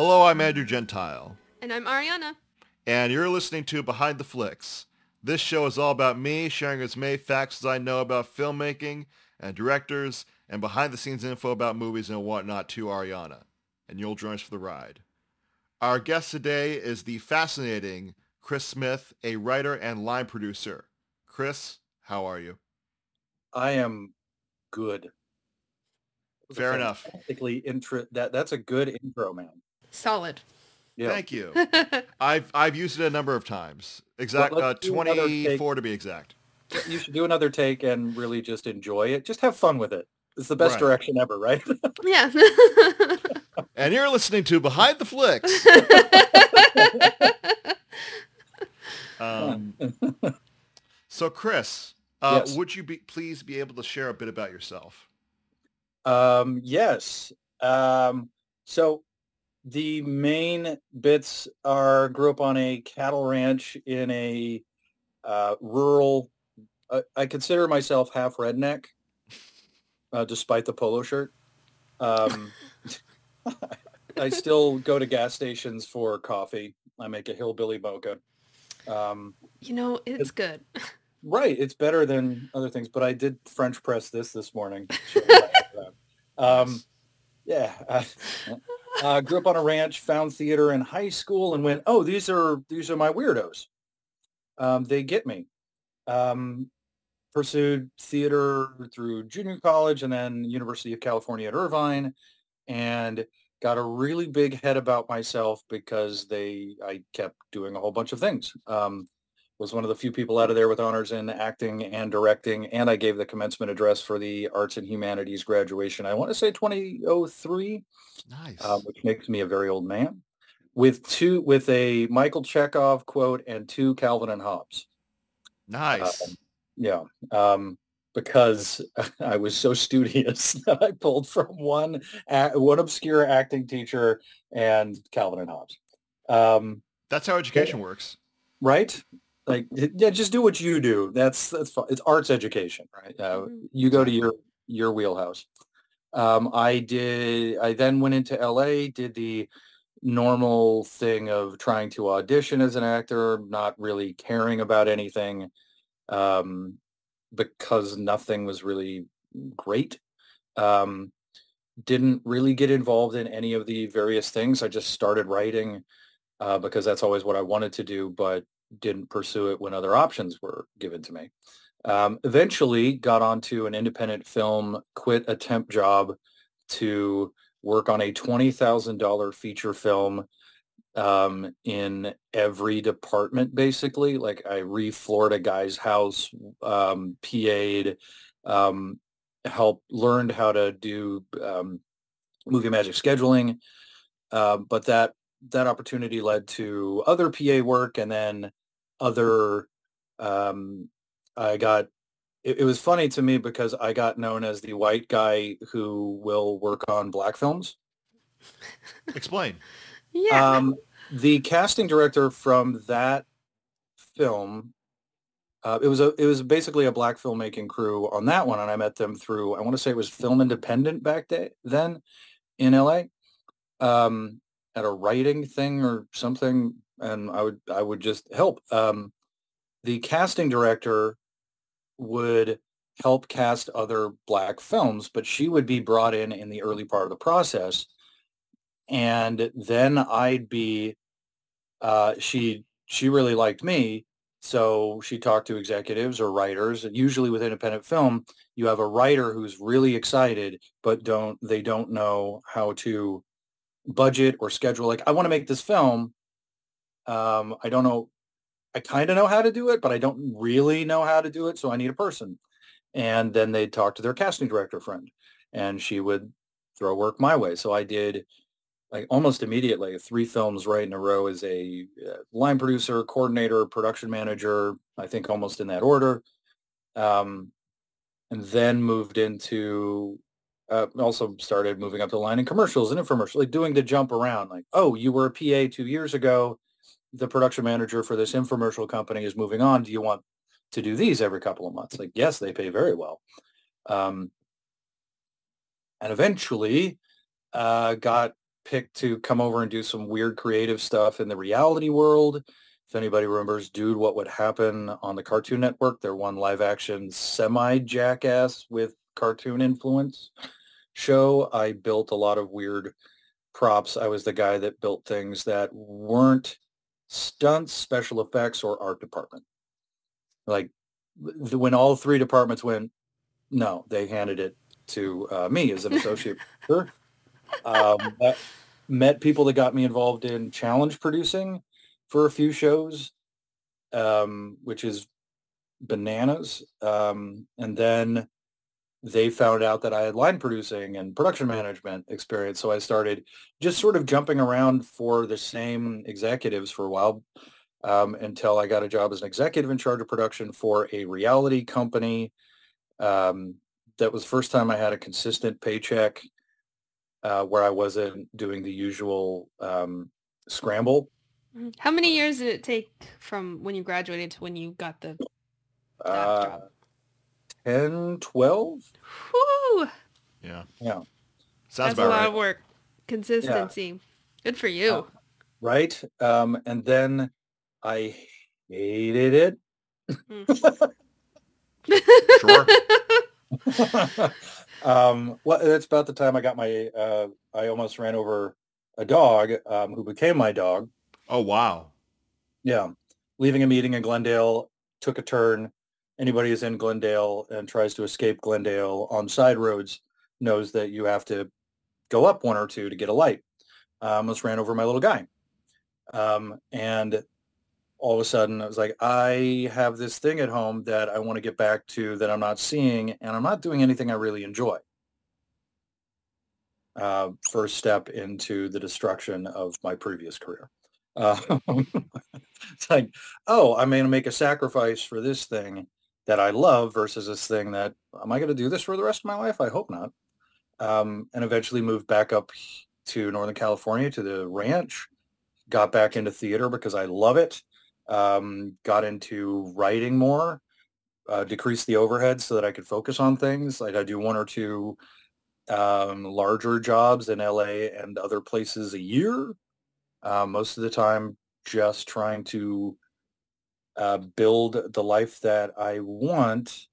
Hello, I'm Andrew Gentile. And I'm Ariana. And you're listening to Behind the Flicks. This show is all about me sharing as many facts as I know about filmmaking and directors and behind-the-scenes info about movies and whatnot to Ariana. And you'll join us for the ride. Our guest today is the fascinating Chris Smith, a writer and line producer. Chris, how are you? I am good. Fair enough. Basically, intro that that's a good intro, man. Solid. Yeah. Thank you. I've I've used it a number of times. Exact Well, uh, let's do another take. 24 to be exact. You should do another take and really just enjoy it. Just have fun with it. It's the best Right. direction ever, right? yeah. And you're listening to Behind the Flicks. Um, so, Chris, uh, Yes. would you be please be able to share a bit about yourself? Um, yes. Um, so the main bits are grew up on a cattle ranch in a uh, rural. Uh, I consider myself half redneck, uh, despite the polo shirt. Um, I still go to gas stations for coffee. I make a hillbilly mocha. Um, you know, it's good. Right, it's better than other things, but I did French press this this morning. Sure, I'm happy with that. um, yeah, uh, grew up on a ranch, found theater in high school, and went, "Oh, these are these are my weirdos. Um, they get me." Um, pursued theater through junior college and then University of California at Irvine, and got a really big head about myself because they I kept doing a whole bunch of things. Um, was one of the few people out of there with honors in acting and directing, and I gave the commencement address for the Arts and Humanities graduation. I want to say 2003, Nice. um, which makes me a very old man. With two, with a Michael Chekhov quote and two Calvin and Hobbes. nice. um, Yeah, um, because I was so studious that I pulled from one one obscure acting teacher and Calvin and Hobbes. Um, That's how education works. right? Like, yeah, just do what you do. That's that's fine. It's arts education, right? Uh, Mhm. you go to your your wheelhouse. Um, I did. I then went into LA, did the normal thing of trying to audition as an actor, not really caring about anything, um, because nothing was really great. Um, didn't really get involved in any of the various things. I just started writing uh, because that's always what I wanted to do, but didn't pursue it when other options were given to me. Um, eventually got onto an independent film, quit a temp job to work on a $20,000 feature film um, in every department, basically. Like I refloored a guy's house, um, PA'd, um, helped, learned how to do um, movie magic scheduling. Uh, but that that opportunity led to other PA work and then other um, I got it, it was funny to me because I got known as the white guy who will work on black films. Explain. Yeah. Um, the casting director from that film, uh, it was a it was basically a black filmmaking crew on that one, and I met them through I want to say it was Film Independent back day, then in LA, um, at a writing thing or something, and I would I would just help. Um, the casting director would help cast other black films, but she would be brought in in the early part of the process and then I'd be uh, she she really liked me, so she talked to executives or writers. And usually with independent film, you have a writer who's really excited, but don't they don't know how to budget or schedule. Like I want to make this film. Um, I don't know. I kind of know how to do it, but I don't really know how to do it. So I need a person. And then they'd talk to their casting director friend, and she would throw work my way. So I did like almost immediately three films right in a row as a uh, line producer, coordinator, production manager, I think almost in that order. Um, and then moved into uh, also started moving up the line in commercials and infomercials, like doing the jump around like, oh, you were a PA two years ago. The production manager for this infomercial company is moving on. Do you want to do these every couple of months? Like, yes, they pay very well. Um, and eventually uh, got picked to come over and do some weird creative stuff in the reality world. If anybody remembers Dude, What Would Happen on the Cartoon Network, their one live action semi-jackass with cartoon influence show, I built a lot of weird props. I was the guy that built things that weren't stunts, special effects, or art department. Like when all three departments went, no, they handed it to uh, me as an associate producer. Um, met people that got me involved in challenge producing for a few shows, um, which is bananas. Um, and then they found out that I had line producing and production management experience. So I started just sort of jumping around for the same executives for a while um, until I got a job as an executive in charge of production for a reality company. Um, that was the first time I had a consistent paycheck uh, where I wasn't doing the usual um, scramble. Mm-hmm. How many years did it take from when you graduated to when you got the uh, job? 10, 12? Whew. Yeah. Yeah. Sounds That's a lot right. of work. Consistency. Yeah. Good for you. Uh, right. Um, and then I hated it. Mm. sure. um, well, that's about the time I got my, uh, I almost ran over a dog um, who became my dog. Oh, wow. Yeah. Leaving a meeting in Glendale, took a turn. Anybody who's in Glendale and tries to escape Glendale on side roads knows that you have to go up one or two to get a light. I almost ran over my little guy. Um, and all of a sudden I was like, I have this thing at home that I want to get back to that I'm not seeing, and I'm not doing anything I really enjoy. Uh, first step into the destruction of my previous career. Uh, it's like, oh, I'm going to make a sacrifice for this thing that I love versus this thing that, am I going to do this for the rest of my life? I hope not. Um, and eventually moved back up to Northern California to the ranch, got back into theater because I love it um, got into writing more, uh, decreased the overhead so that I could focus on things. Like I do one or two um, larger jobs in LA and other places a year. Uh, most of the time, just trying to uh, build the life that I want.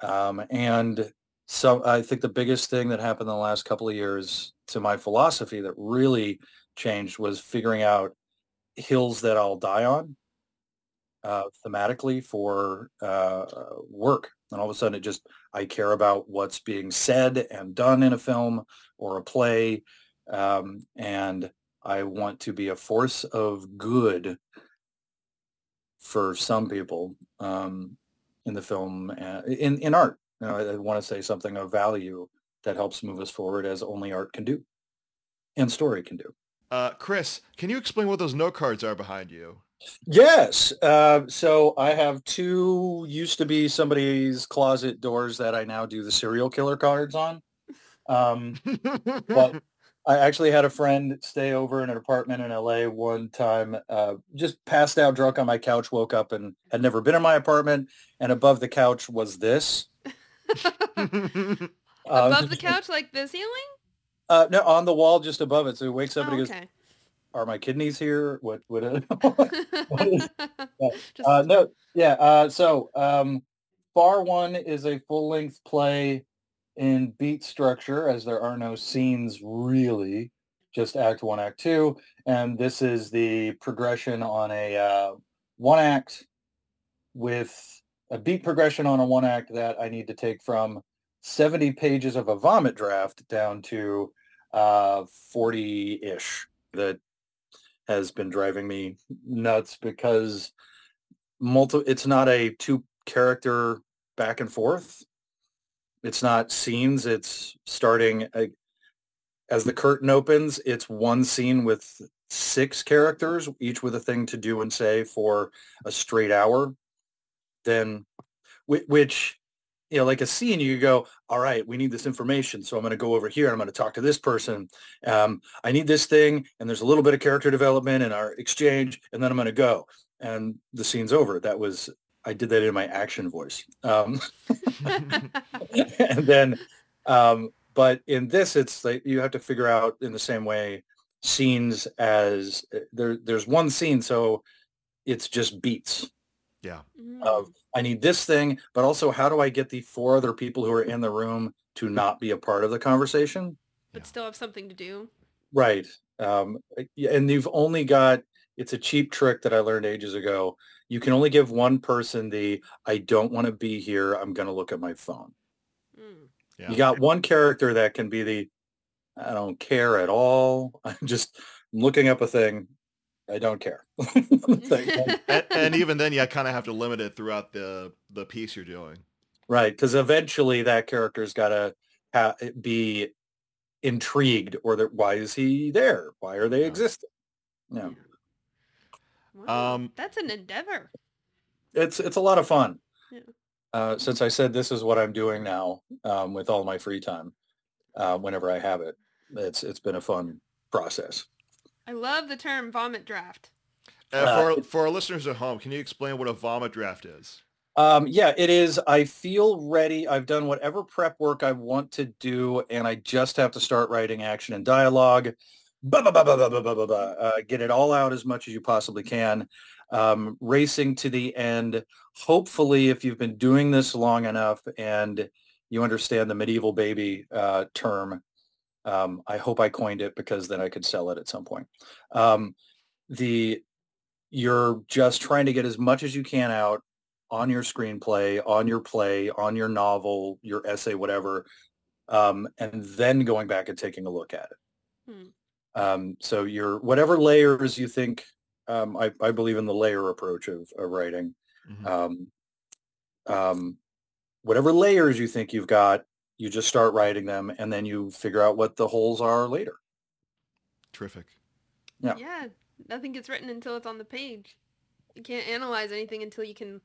Um, and so I think the biggest thing that happened in the last couple of years to my philosophy that really changed was figuring out hills that I'll die on uh, thematically for uh, work. And all of a sudden it just, I care about what's being said and done in a film or a play. Um, and I want to be a force of good for some people um, in the film, uh, in, in art. You know, I, I want to say something of value that helps move us forward as only art can do and story can do. Uh, Chris, can you explain what those note cards are behind you? Yes. Uh, so I have two used to be somebody's closet doors that I now do the serial killer cards on. Um, but I actually had a friend stay over in an apartment in LA one time, uh, just passed out drunk on my couch, woke up and had never been in my apartment. And above the couch was this. above um, the couch, like the ceiling? Uh, no, on the wall just above it. So he wakes up oh, and he goes, okay. "Are my kidneys here? What? What? what is, just... uh, no, yeah. Uh, so um, Bar One is a full length play in beat structure, as there are no scenes really, just Act One, Act Two, and this is the progression on a uh, one act with a beat progression on a one act that I need to take from 70 pages of a vomit draft down to uh, 40-ish that has been driving me nuts because multi it's not a two character back and forth. It's not scenes. It's starting a, as the curtain opens. It's one scene with six characters, each with a thing to do and say for a straight hour. Then, which you know, like a scene, you go, all right, we need this information. So I'm going to go over here. I'm going to talk to this person. Um, I need this thing. And there's a little bit of character development in our exchange. And then I'm going to go. And the scene's over. That was, I did that in my action voice. Um, and then, um, but in this, it's like you have to figure out in the same way scenes as uh, there. There's one scene, so it's just beats Yeah. Mm. of I need this thing, but also how do I get the four other people who are in the room to not be a part of the conversation? but still have something to do. Right. Um, and you've only got, it's a cheap trick that I learned ages ago. You can only give one person the, I don't want to be here. I'm going to look at my phone. Mm. Yeah. You got one character that can be the, I don't care at all. I'm just looking up a thing. I don't care. And, and even then, you kind of have to limit it throughout the the piece you're doing. right. Because eventually that character's got to ha- be intrigued or that why is he there? Why are they Yeah. existing? Yeah. Wow, Um, that's an endeavor. it's it's a lot of fun. Yeah. Uh, since I said this is what I'm doing now um, with all my free time, uh, whenever I have it, it's it's been a fun process. I love the term vomit draft. Uh, Uh, for for our listeners at home, can you explain what a vomit draft is? Um, yeah, it is. I feel ready. I've done whatever prep work I want to do, and I just have to start writing action and dialogue. Uh, get it all out as much as you possibly can. Um, racing to the end. Hopefully, if you've been doing this long enough and you understand the medieval baby uh, term, um, I hope I coined it because then I could sell it at some point. Um, the you're just trying to get as much as you can out on your screenplay, on your play, on your novel, your essay, whatever, um, and then going back and taking a look at it. Hmm. Um, so your whatever layers you think, um, I, I believe in the layer approach of, of writing. Mhm. Um, um, whatever layers you think you've got, you just start writing them, and then you figure out what the holes are later. Terrific. Yeah. Yeah, nothing gets written until it's on the page. You can't analyze anything until you can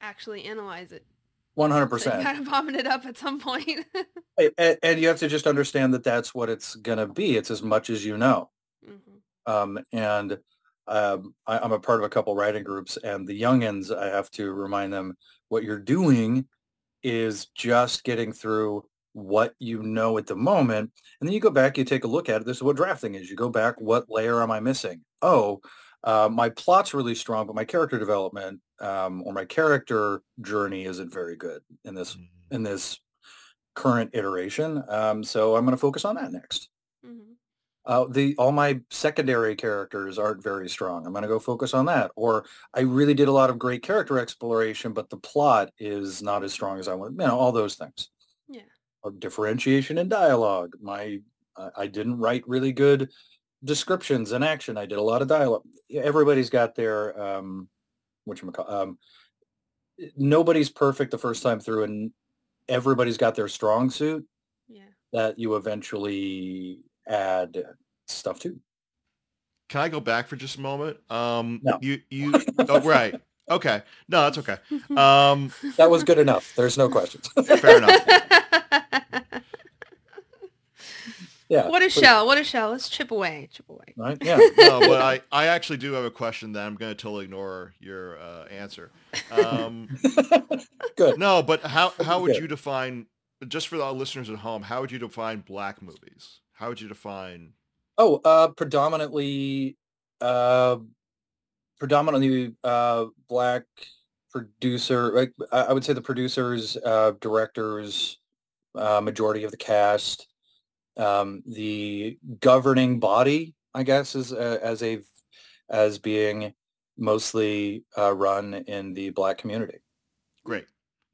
actually analyze it. One hundred So you percent. gotta vomit it up at some point. And, and you have to just understand that that's what it's gonna be. It's as much as you know. Mhm. um, and um, I, I'm a part of a couple writing groups, and the youngins, I have to remind them what you're doing is just getting through what you know at the moment, and then you go back, you take a look at it. This is what drafting is. You go back, what layer am I missing? Oh, uh, my plot's really strong, but my character development um, or my character journey isn't very good in this Mhm. in this current iteration. Um, so I'm going to focus on that next. Mhm. Uh, the all my secondary characters aren't very strong. I'm going to go focus on that. Or I really did a lot of great character exploration, but the plot is not as strong as I want. You know, all those things. Yeah. Or differentiation in dialogue. My I I didn't write really good descriptions and action. I did a lot of dialogue. Everybody's got their um, which um, nobody's perfect the first time through, and everybody's got their strong suit Yeah. that you eventually add stuff to. Can I go back for just a moment? Um, No. You you oh, right. Okay. No, that's okay. Um, That was good enough. There's no questions. fair enough. yeah. what a please. shell! What a shell! Let's chip away, chip away. Right? Yeah. No, but I, I actually do have a question that I'm going to totally ignore your uh, answer. Um, good. no, but how how would Good. you define just for the listeners at home? How would you define black movies? How would you define? Oh, uh, predominantly, uh, predominantly uh, black producer. Like I I would say the producers, uh, directors, uh, majority of the cast, um, the governing body, I guess, is uh, as a as being mostly uh, run in the black community. Great.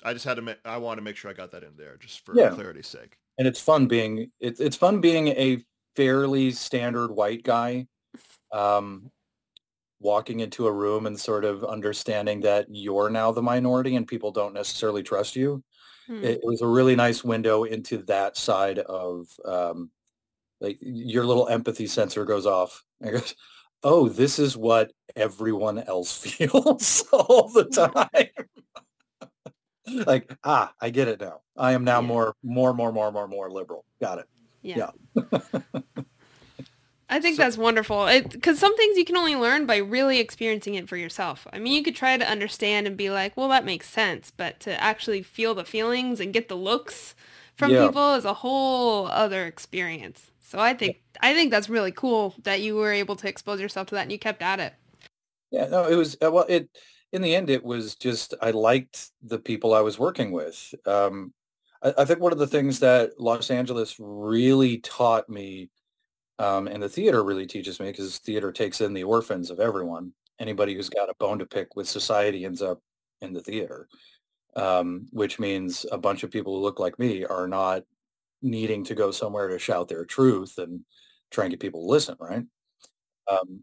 I just had to. Ma- I want to make sure I got that in there, just for Yeah. clarity's sake. and it's fun being it's it's fun being a fairly standard white guy um walking into a room and sort of understanding that you're now the minority and people don't necessarily trust you Hmm. it, was a really nice window into that side of um like your little empathy sensor goes off and goes oh this is what everyone else feels all the time like ah i get it now i am now Yeah. more more more more more more liberal got it Yeah. yeah. I think So- that's wonderful. Because some things you can only learn by really experiencing it for yourself. I mean, you could try to understand and be like, well, that makes sense. But to actually feel the feelings and get the looks from Yeah. people is a whole other experience. So I think I think that's really cool that you were able to expose yourself to that and you kept at it. Yeah, no, it was uh, well. It in the end, it was just I liked the people I was working with. Um, I, I think one of the things that Los Angeles really taught me, um, and the theater really teaches me, because theater takes in the orphans of everyone. Anybody who's got a bone to pick with society ends up in the theater, um, which means a bunch of people who look like me are not needing to go somewhere to shout their truth and try and get people to listen, right? Um,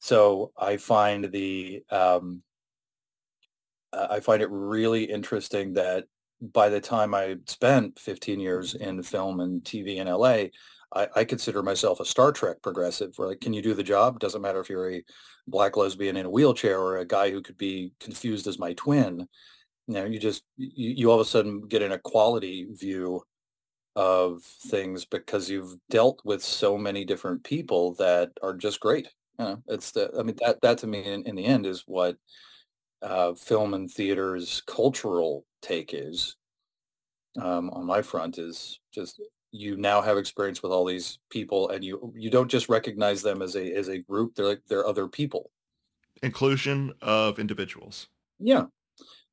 so I find the um, uh, I find it really interesting that by the time I spent 15 years in film and TV in LA, I, I consider myself a Star Trek progressive. Where like, can you do the job? Doesn't matter if you're a black lesbian in a wheelchair or a guy who could be confused as my twin. You know, you just you, you all of a sudden get an equality view of things because you've dealt with so many different people that are just great. You know, it's the I mean that that to me in, in the end is what uh, film and theater's cultural take is um, on my front is just you now have experience with all these people and you you don't just recognize them as a as a group they're like they're other people Inclusion of individuals. yeah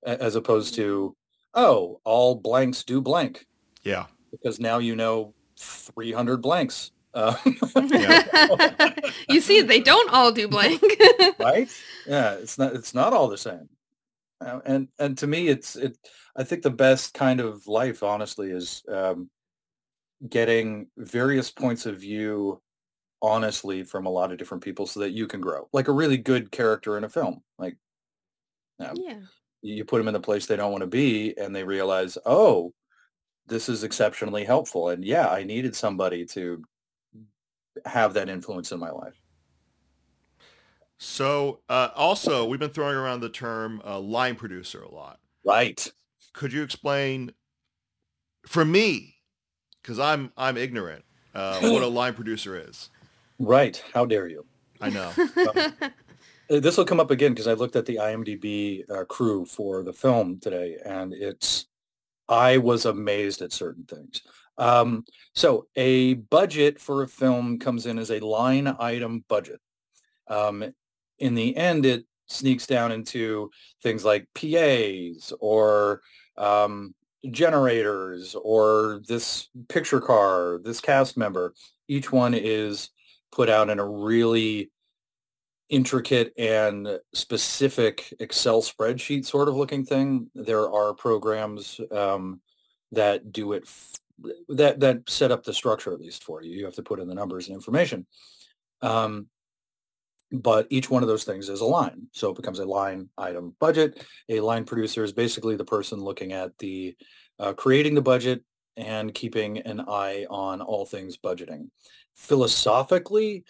as opposed to oh all blanks do blank Yeah. because now you know 300 blanks uh, you see, they don't all do blank. right yeah it's not it's not all the same Uh, and and to me it's it i think the best kind of life honestly is um getting various points of view honestly from a lot of different people so that you can grow like a really good character in a film like yeah. you you put them in the place they don't want to be and they realize oh this is exceptionally helpful and yeah i needed somebody to have that influence in my life So uh, also, we've been throwing around the term uh, line producer a lot. right Could you explain, for me, because I'm I'm ignorant, uh, what a line producer is? right how dare you I know. Uh, This will come up again because I looked at the IMDb uh, crew for the film today, and it's I was amazed at certain things. Um, so a budget for a film comes in as a line item budget. Um, in the end, it sneaks down into things like PAs or um, generators or this picture car, this cast member. Each one is put out in a really intricate and specific Excel spreadsheet sort of looking thing. There are programs um, that do it f- that that set up the structure at least for you. You have to put in the numbers and information. Um, but each one of those things is a line. So it becomes a line item budget. A line producer is basically the person looking at the uh, creating the budget and keeping an eye on all things budgeting. Philosophically,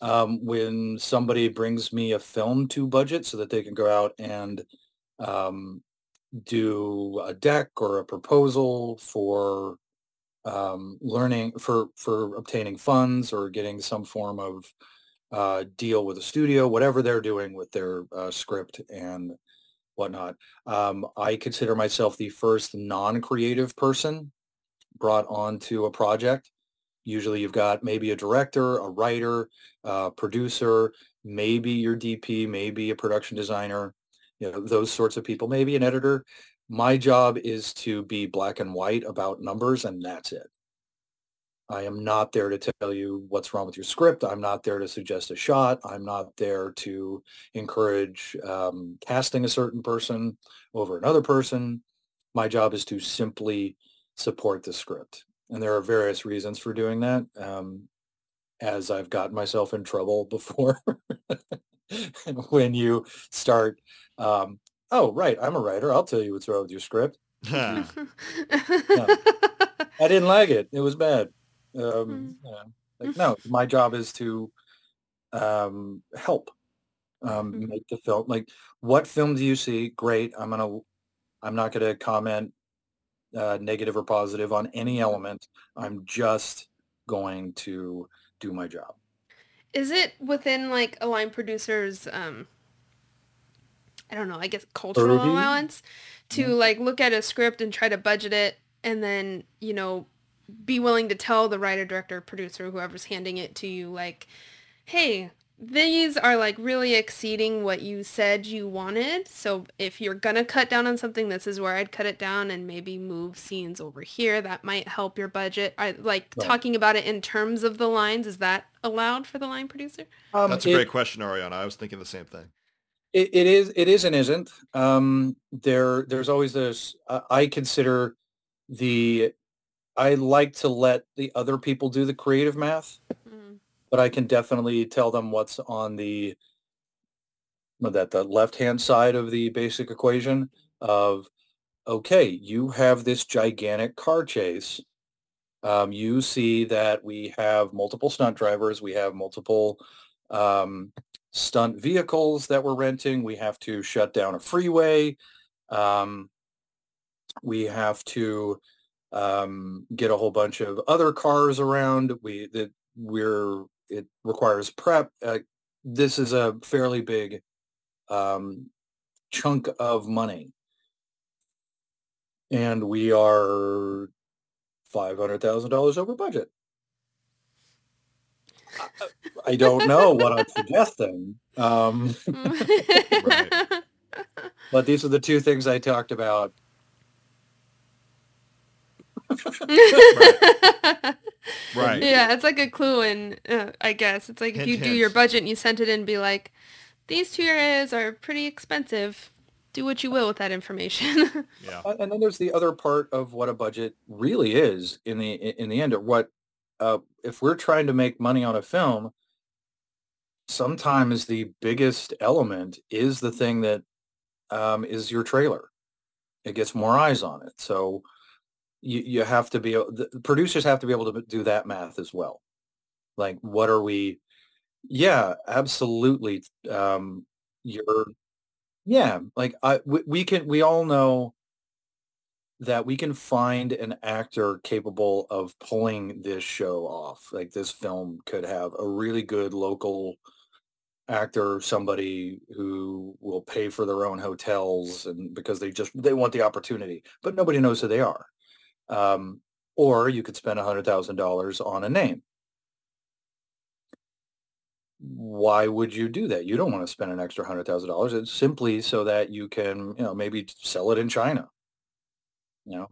um, when somebody brings me a film to budget so that they can go out and um, do a deck or a proposal for um, learning for for obtaining funds or getting some form of uh, deal with a studio, whatever they're doing with their uh, script and whatnot. Um, I consider myself the first non-creative person brought onto a project. Usually you've got maybe a director, a writer, uh, producer, maybe your DP, maybe a production designer, you know, those sorts of people, maybe an editor. My job is to be black and white about numbers and that's it. I am not there to tell you what's wrong with your script. I'm not there to suggest a shot. I'm not there to encourage um, casting a certain person over another person. My job is to simply support the script. And there are various reasons for doing that. Um, as I've gotten myself in trouble before when you start, um, oh, right, I'm a writer. I'll tell you what's wrong with your script. I didn't like it. It was bad. Um, you know, like, no, my job is to um, help um, Mhm. make the film. Like, what film do you see? Great. I'm gonna. I'm not gonna comment uh, negative or positive on any element. I'm just going to do my job. Is it within like a line producer's um I don't know, I guess cultural Purview? allowance to Yeah. like look at a script and try to budget it and then, you know, be willing to tell the writer, director, producer, whoever's handing it to you, like, hey, these are like really exceeding what you said you wanted. So if you're going to cut down on something, this is where I'd cut it down and maybe move scenes over here. That might help your budget. I like right. talking about it in terms of the lines. Is that allowed for the line producer? Um, That's a it, great question, Ariana. I was thinking the same thing. It, it is, it is and isn't. Um, there, there's always this, uh, I consider the, I like to let the other people do the creative math but I can definitely tell them what's on the that the left hand side of the basic equation of okay, you have this gigantic car chase. Um, you see that we have multiple stunt drivers. We have multiple um, stunt vehicles that we're renting. We have to shut down a freeway. Um, we have to um, get a whole bunch of other cars around. We that we're it requires prep. Uh, this is a fairly big um, chunk of money. And we are $500,000 over budget. I, don't know what I'm suggesting. Um, right. But these are the two things I talked about. right. Right. Yeah, it's like a clue in, uh, I guess. It's like hint, if you hint. do your budget and you sent it in and be like, these two areas are pretty expensive. Do what you will with that information. yeah. And then there's the other part of what a budget really is in the in the end. Of what uh, if we're trying to make money on a film, sometimes the biggest element is the thing that um, is your trailer. It gets more eyes on it. So you, you have to be the producers have to be able to do that math as well. Like what are we yeah absolutely um you're yeah like i we, we can we all know that we can find an actor capable of pulling this show off like this film could have a really good local actor somebody who will pay for their own hotels and because they just they want the opportunity but nobody knows who they are um, or you could spend $100,000 on a name. Why would you do that? You don't want to spend an extra $100,000. It's simply so that you can, you know, maybe sell it in China. You know,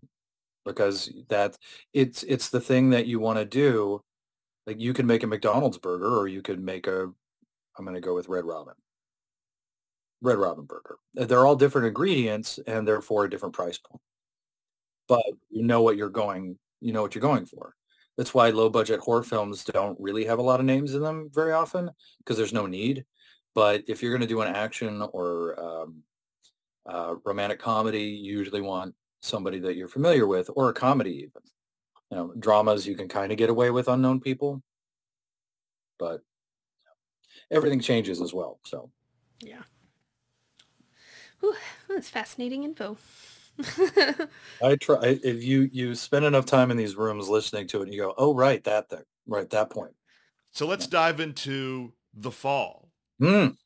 because that it's it's the thing that you want to do. Like you can make a McDonald's burger or you could make a I'm going to go with Red Robin. Red Robin burger. They're all different ingredients and therefore a different price point but you know what you're going, you know what you're going for. That's why low budget horror films don't really have a lot of names in them very often because there's no need. But if you're going to do an action or um, uh, romantic comedy, you usually want somebody that you're familiar with or a comedy even. You know, dramas you can kind of get away with unknown people, but everything changes as well. So, yeah. Ooh, that's fascinating info. I try. If you you spend enough time in these rooms listening to it, and you go, "Oh, right, that thing, right, that point." So let's yeah. dive into the fall. Mm.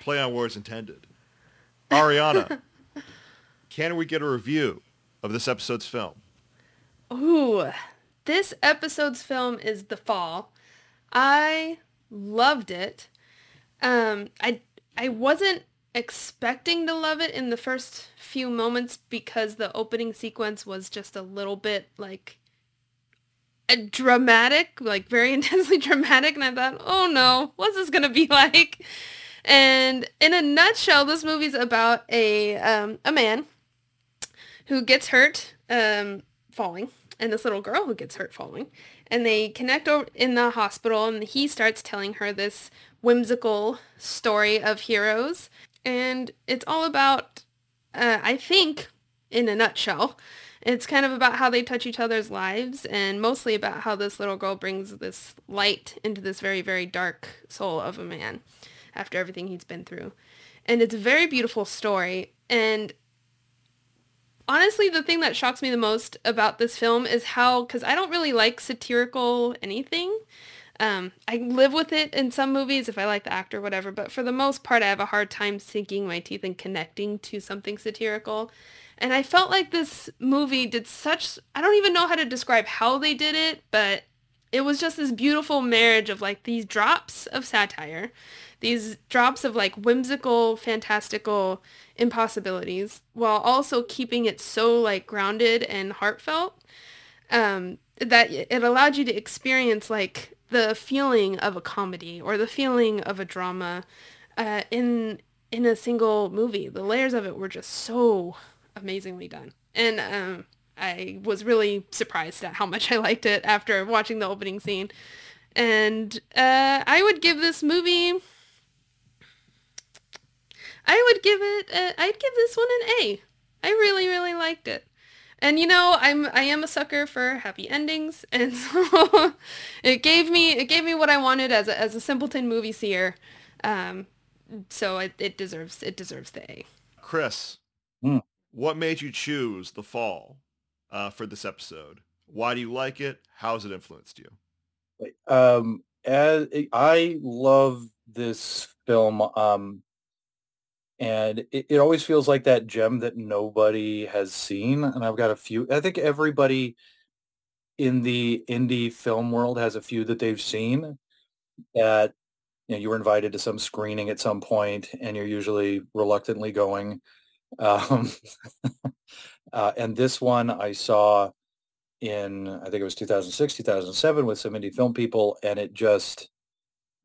Play on words intended. Ariana, can we get a review of this episode's film? Ooh, this episode's film is The Fall. I loved it. Um, I I wasn't expecting to love it in the first few moments because the opening sequence was just a little bit like dramatic, like very intensely dramatic. And I thought, oh no, what's this to be like? And in a nutshell, this movie's about a, um, a man who gets hurt um, falling and this little girl who gets hurt falling. And they connect in the hospital and he starts telling her this whimsical story of heroes and it's all about, uh, I think, in a nutshell, it's kind of about how they touch each other's lives and mostly about how this little girl brings this light into this very, very dark soul of a man after everything he's been through. And it's a very beautiful story. And honestly, the thing that shocks me the most about this film is how, because I don't really like satirical anything, Um, I live with it in some movies if I like the actor, whatever. But for the most part, I have a hard time sinking my teeth and connecting to something satirical. And I felt like this movie did such, I don't even know how to describe how they did it, but it was just this beautiful marriage of like these drops of satire, these drops of like whimsical, fantastical impossibilities, while also keeping it so like grounded and heartfelt um, that it allowed you to experience like the feeling of a comedy or the feeling of a drama uh, in in a single movie. The layers of it were just so amazingly done, and um, I was really surprised at how much I liked it after watching the opening scene. And uh, I would give this movie. I would give it. A, I'd give this one an A. I really, really liked it. And you know, I'm I am a sucker for happy endings, and so it gave me it gave me what I wanted as a as a simpleton movie seer. Um, so it, it deserves it deserves the A. Chris, Hmm. what made you choose The Fall uh, for this episode? Why do you like it? How has it influenced you? Um, as I love this film, um, and it, it always feels like that gem that nobody has seen. And I've got a few. I think everybody in the indie film world has a few that they've seen that you know you were invited to some screening at some point, and you're usually reluctantly going. Um, uh, and this one I saw in I think it was 2006, 2007 with some indie film people, and it just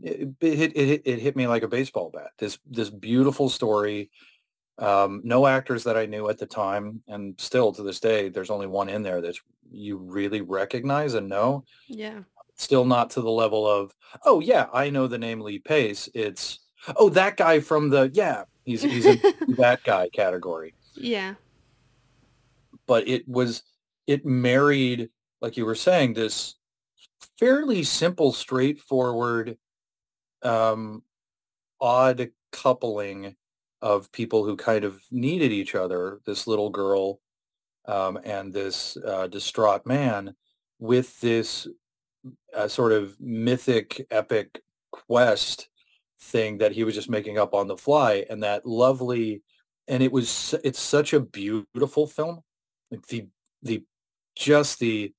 it, it hit it, hit- it hit me like a baseball bat. This this beautiful story. Um, no actors that I knew at the time, and still to this day, there's only one in there that you really recognize and know. Yeah. Still not to the level of, oh yeah, I know the name Lee Pace. It's oh that guy from the yeah, he's he's in that guy category Yeah. but it was it married like you were saying this fairly simple straightforward um odd coupling of people who kind of needed each other this little girl um, and this uh, distraught man with this uh, sort of mythic epic quest thing that he was just making up on the fly and that lovely and it was it's such a beautiful film. Like the the just the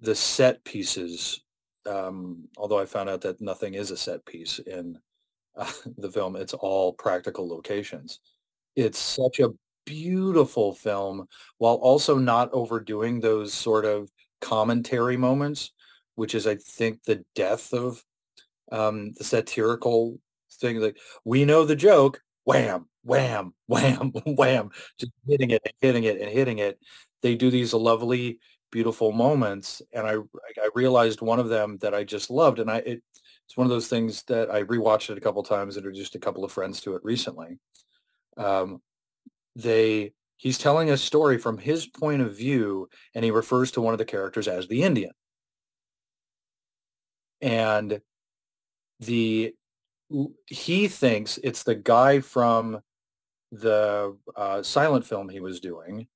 the set pieces um although i found out that nothing is a set piece in uh, the film it's all practical locations. It's such a beautiful film while also not overdoing those sort of commentary moments which is i think the death of um the satirical thing like we know the joke wham wham wham wham just hitting it and hitting it and hitting it. They do these lovely beautiful moments and i i realized one of them that i just loved and i it, it's one of those things that i rewatched it a couple times and introduced a couple of friends to it recently um they he's telling a story from his point of view and he refers to one of the characters as the indian and the he thinks it's the guy from the uh, silent film he was doing.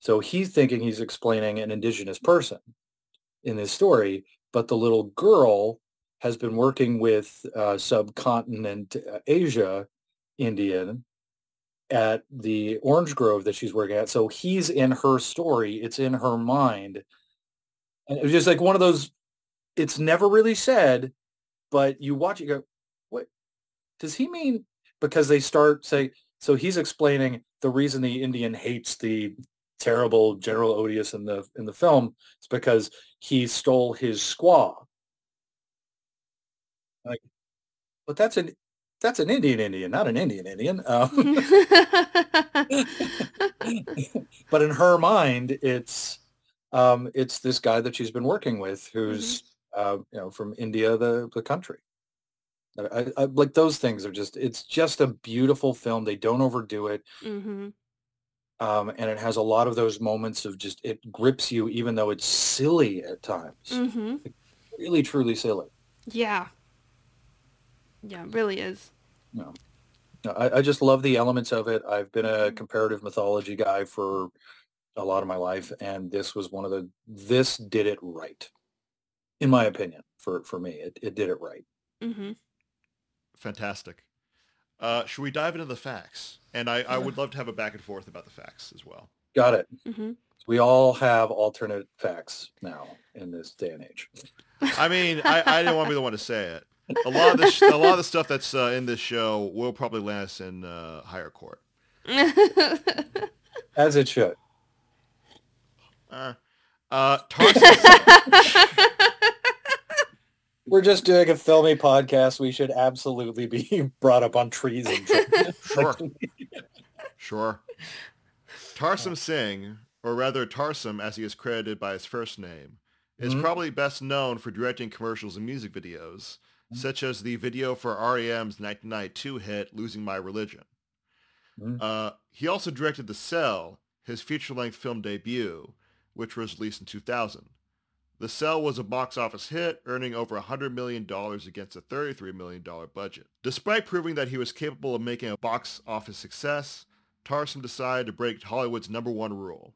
So he's thinking he's explaining an indigenous person in this story, but the little girl has been working with uh, subcontinent uh, Asia Indian at the orange grove that she's working at. So he's in her story. It's in her mind. And it was just like one of those, it's never really said, but you watch it, go, what does he mean? Because they start say, so he's explaining the reason the Indian hates the terrible General Odious in the in the film is because he stole his squaw. Like, but that's an that's an Indian Indian, not an Indian Indian. Um, but in her mind, it's um, it's this guy that she's been working with, who's uh, you know from India, the the country. I, I, like those things are just it's just a beautiful film. They don't overdo it, hmm um, and it has a lot of those moments of just it grips you, even though it's silly at times. hmm Really, truly silly. Yeah. Yeah, it really is. No, no I, I just love the elements of it. I've been a Mhm. comparative mythology guy for a lot of my life, and this was one of the. This did it right. in my opinion, for for me, it, it did it right. Mm-hmm. Fantastic. Uh, should we dive into the facts? And I, I would love to have a back and forth about the facts as well. Got it. Mm-hmm. We all have alternate facts now in this day and age. I mean, I, I didn't want to be the one to say it. A lot of this, a lot of the stuff that's uh, in this show will probably land us in uh, higher court. As it should. Uh, uh, Tarzan, We're just doing a filmy podcast. We should absolutely be brought up on trees and sure, sure. Tarsem Singh, or rather Tarsem as he is credited by his first name, is Mhm. probably best known for directing commercials and music videos, such as the video for REM's 1992 hit Losing My Religion. Mhm. Uh, he also directed The Cell, his feature-length film debut, which was released in 2000. The Cell was a box office hit, earning over $100 million against a $33 million budget. Despite proving that he was capable of making a box office success, Tarsem decided to break Hollywood's number one rule.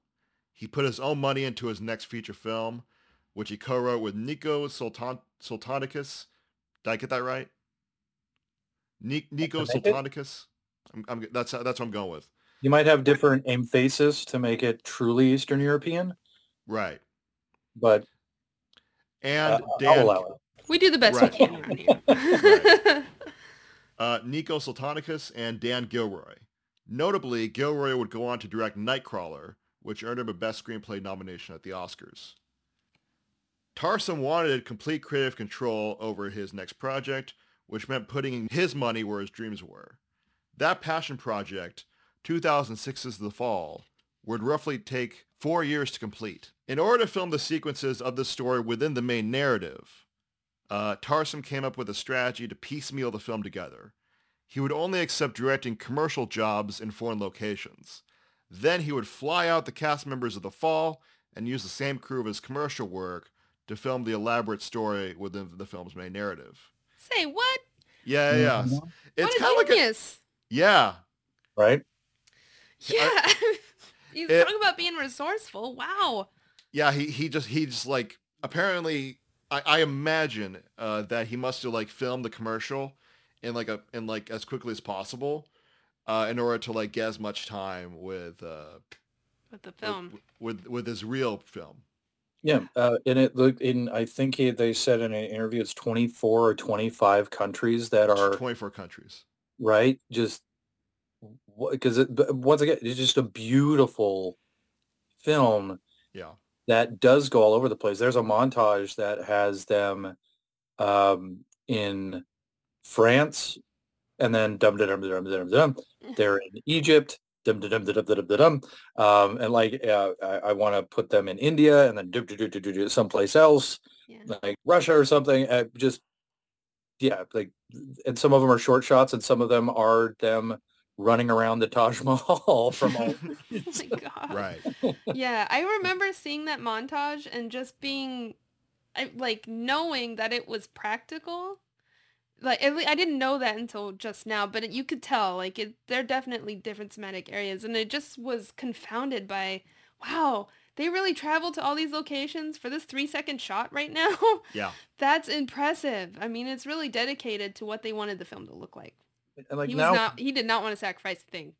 He put his own money into his next feature film, which he co-wrote with Nico Sultan- Sultanicus. Did I get that right? Ni- Nico Can I make it? Sultanicus? I'm, I'm, that's, that's what I'm going with. You might have different emphasis to make it truly Eastern European, Right. but And uh, I'll Dan, allow it. we do the best Right. we can here. Right. uh, Nico Sultanicus and Dan Gilroy. Notably, Gilroy would go on to direct Nightcrawler, which earned him a Best Screenplay nomination at the Oscars. Tarsem wanted complete creative control over his next project, which meant putting his money where his dreams were. That passion project, 2006's The Fall, would roughly take four years to complete. In order to film the sequences of the story within the main narrative, uh, Tarsem came up with a strategy to piecemeal the film together. He would only accept directing commercial jobs in foreign locations. Then he would fly out the cast members of The Fall and use the same crew of his commercial work to film the elaborate story within the film's main narrative. Say what? Yeah, yeah. Mhm. It's what a kind of like a, genius. yeah, right? Yeah. He's It- talking about being resourceful. Wow. yeah. He he just he just like apparently I, I imagine uh, that he must have like filmed the commercial in like a in like as quickly as possible uh, in order to like get as much time with uh, With the film. with, with with his real film. Yeah, uh, and it look in. I think he, they said in an interview it's 24 or 25 countries that are 24 countries. right. Just because it, once again, it's just a beautiful film Yeah. that does go all over the place. There's a montage that has them um, in France, and then dum dum dum dum dum dum. They're in Egypt. Dum dum dum dum dum dum dum. Um, and like uh, I, I want to put them in India, and then do do do do do someplace else, Yeah. like Russia or something. Uh, just yeah, like and some of them are short shots, and some of them are them running around the Taj Mahal from all. Oh my god. Right. Yeah, I remember seeing that montage and just being, I, like, knowing that it was practical. Like, at lea- I didn't know that until just now, but it, you could tell, like, it, they're definitely different thematic areas, and it just was confounded by, wow, they really traveled to all these locations for this three-second shot right now? Yeah. That's impressive. I mean, it's really dedicated to what they wanted the film to look like. And like he now, was not, he did not want to sacrifice a thing.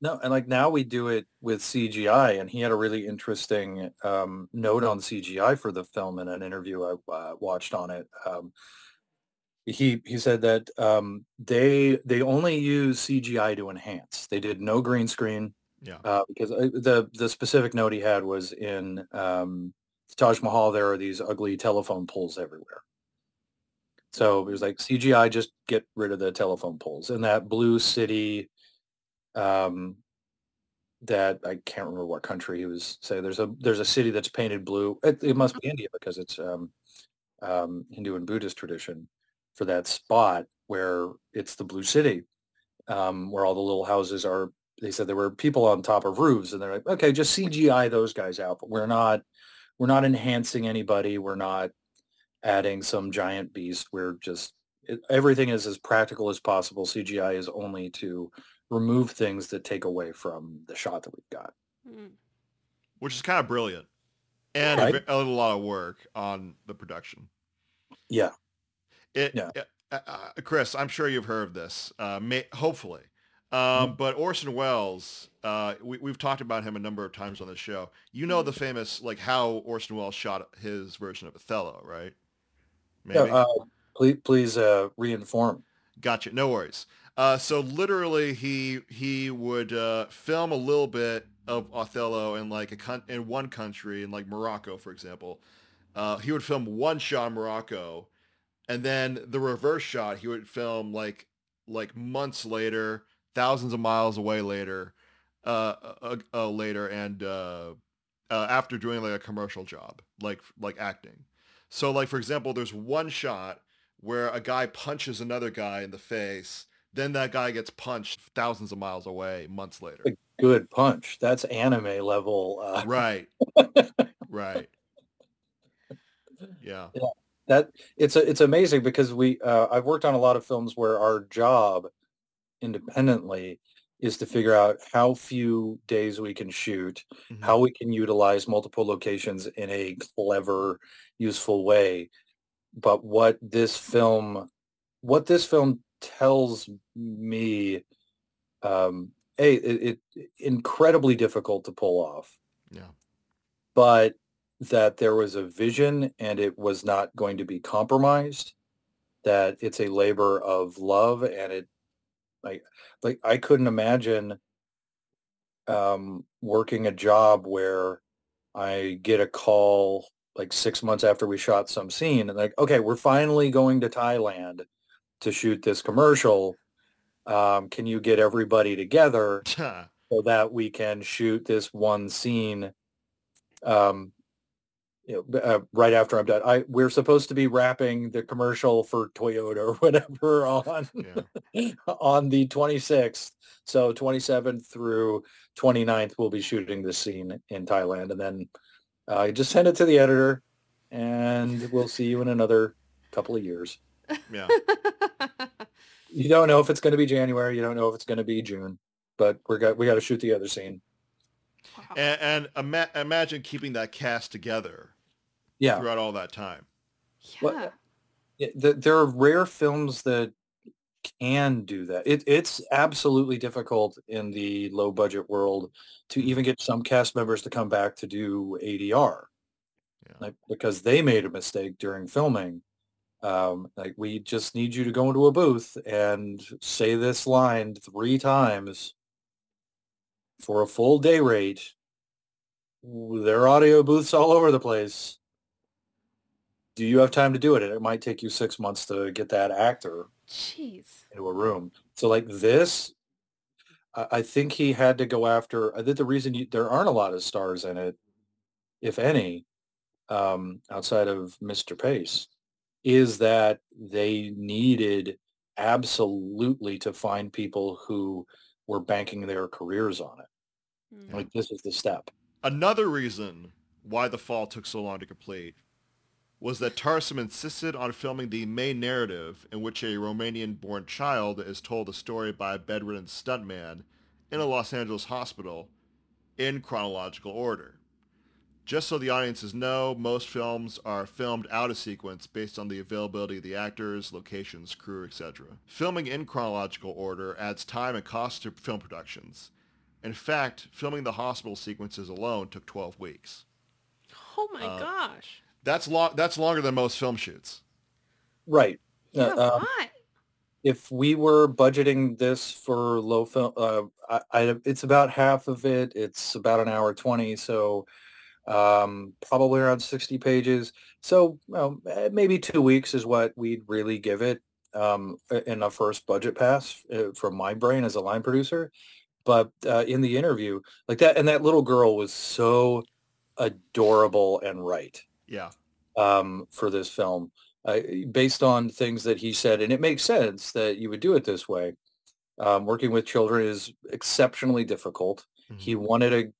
No, and like now we do it with CGI, and he had a really interesting um, note on CGI for the film in an interview I uh, watched on it. Um, he he said that um, they they only use CGI to enhance. They did no green screen Yeah. uh, because uh, the the specific note he had was in um, Taj Mahal. There are these ugly telephone poles everywhere. So it was like CGI, just get rid of the telephone poles. And that blue city, um, that I can't remember what country he was saying. There's a there's a city that's painted blue. It, it must be India because it's um, um, Hindu and Buddhist tradition for that spot where it's the blue city, um, where all the little houses are. They said there were people on top of roofs, and they're like, okay, just CGI those guys out, but we're not we're not enhancing anybody. We're not adding some giant beast. We're just it, everything is as practical as possible. CGI is only to remove things that take away from the shot that we've got. Mm. Which is kind of brilliant. And Right. a, a lot of work on the production. Yeah. It, Yeah. uh, uh, Chris, I'm sure you've heard of this. Uh, may, hopefully, um, Mm-hmm. but Orson Welles, uh, we, we've talked about him a number of times on the show. You know the Mm-hmm. famous like how Orson Welles shot his version of Othello, right? Yeah, uh, please, please uh, reinform. Gotcha. No worries. Uh, so literally, he he would uh, film a little bit of Othello in like a con- in one country, in like Morocco, for example. Uh, he would film one shot in Morocco, and then the reverse shot he would film like like months later, thousands of miles away later, uh, uh, uh later, and uh, uh, after doing like a commercial job, like like acting. So like for example, there's one shot where a guy punches another guy in the face, then that guy gets punched thousands of miles away months later. Good punch. That's anime level. Uh, Right. right. Yeah. that it's it's amazing because we uh, I've worked on a lot of films where our job independently is to figure out how few days we can shoot, Mhm. how we can utilize multiple locations in a clever, useful way. But what this film, what this film tells me, um, a it, it incredibly difficult to pull off Yeah. but that there was a vision and it was not going to be compromised that it's a labor of love and it like like i couldn't imagine um working a job where i get a call like six months after we shot some scene and like okay we're finally going to thailand to shoot this commercial. Um, can you get everybody together so that we can shoot this one scene um you know uh, right after i'm done? I we're supposed to be wrapping the commercial for toyota or whatever on yeah. on the 26th so 27th through 29th we'll be shooting this scene in thailand and then uh, just send it to the editor and we'll see you in another couple of years Yeah. you don't know if it's going to be january you don't know if it's going to be june but we're got we got to shoot the other scene Wow. And, and ima- imagine keeping that cast together yeah throughout all that time. What- Yeah. Yeah, th- there are rare films that can do that. It, it's absolutely difficult in the low budget world to even get some cast members to come back to do ADR, Yeah. like because they made a mistake during filming. Um, like we just need you to go into a booth and say this line three times for a full day rate. There are audio booths all over the place do you have time to do it? And it might take you six months to get that actor Jeez. into a room. So like this, I, I think he had to go after. I think the reason you, there aren't a lot of stars in it, if any, um, outside of Mr. Pace, is that they needed absolutely to find people who were banking their careers on it. Mm. Like this is the step. Another reason why The Fall took so long to complete was that Tarsem insisted on filming the main narrative in which a Romanian-born child is told a story by a bedridden stuntman in a Los Angeles hospital in chronological order. Just so the audiences know, most films are filmed out of sequence based on the availability of the actors, locations, crew, etc. Filming in chronological order adds time and cost to film productions. In fact, filming the hospital sequences alone took 12 weeks. Oh my Uh, gosh. That's long. That's longer than most film shoots. Right. Yeah, uh, um, if we were budgeting this for low film, uh, I, I, it's about half of it. It's about an hour 20. So um, probably around 60 pages. So well, eh, maybe two weeks is what we'd really give it um, in a first budget pass uh, from my brain as a line producer. But uh, in the interview, like that, and that little girl was so adorable and right Yeah. um, for this film uh, based on things that he said. And it makes sense that you would do it this way. Um, working with children is exceptionally difficult. Mhm. He wanted a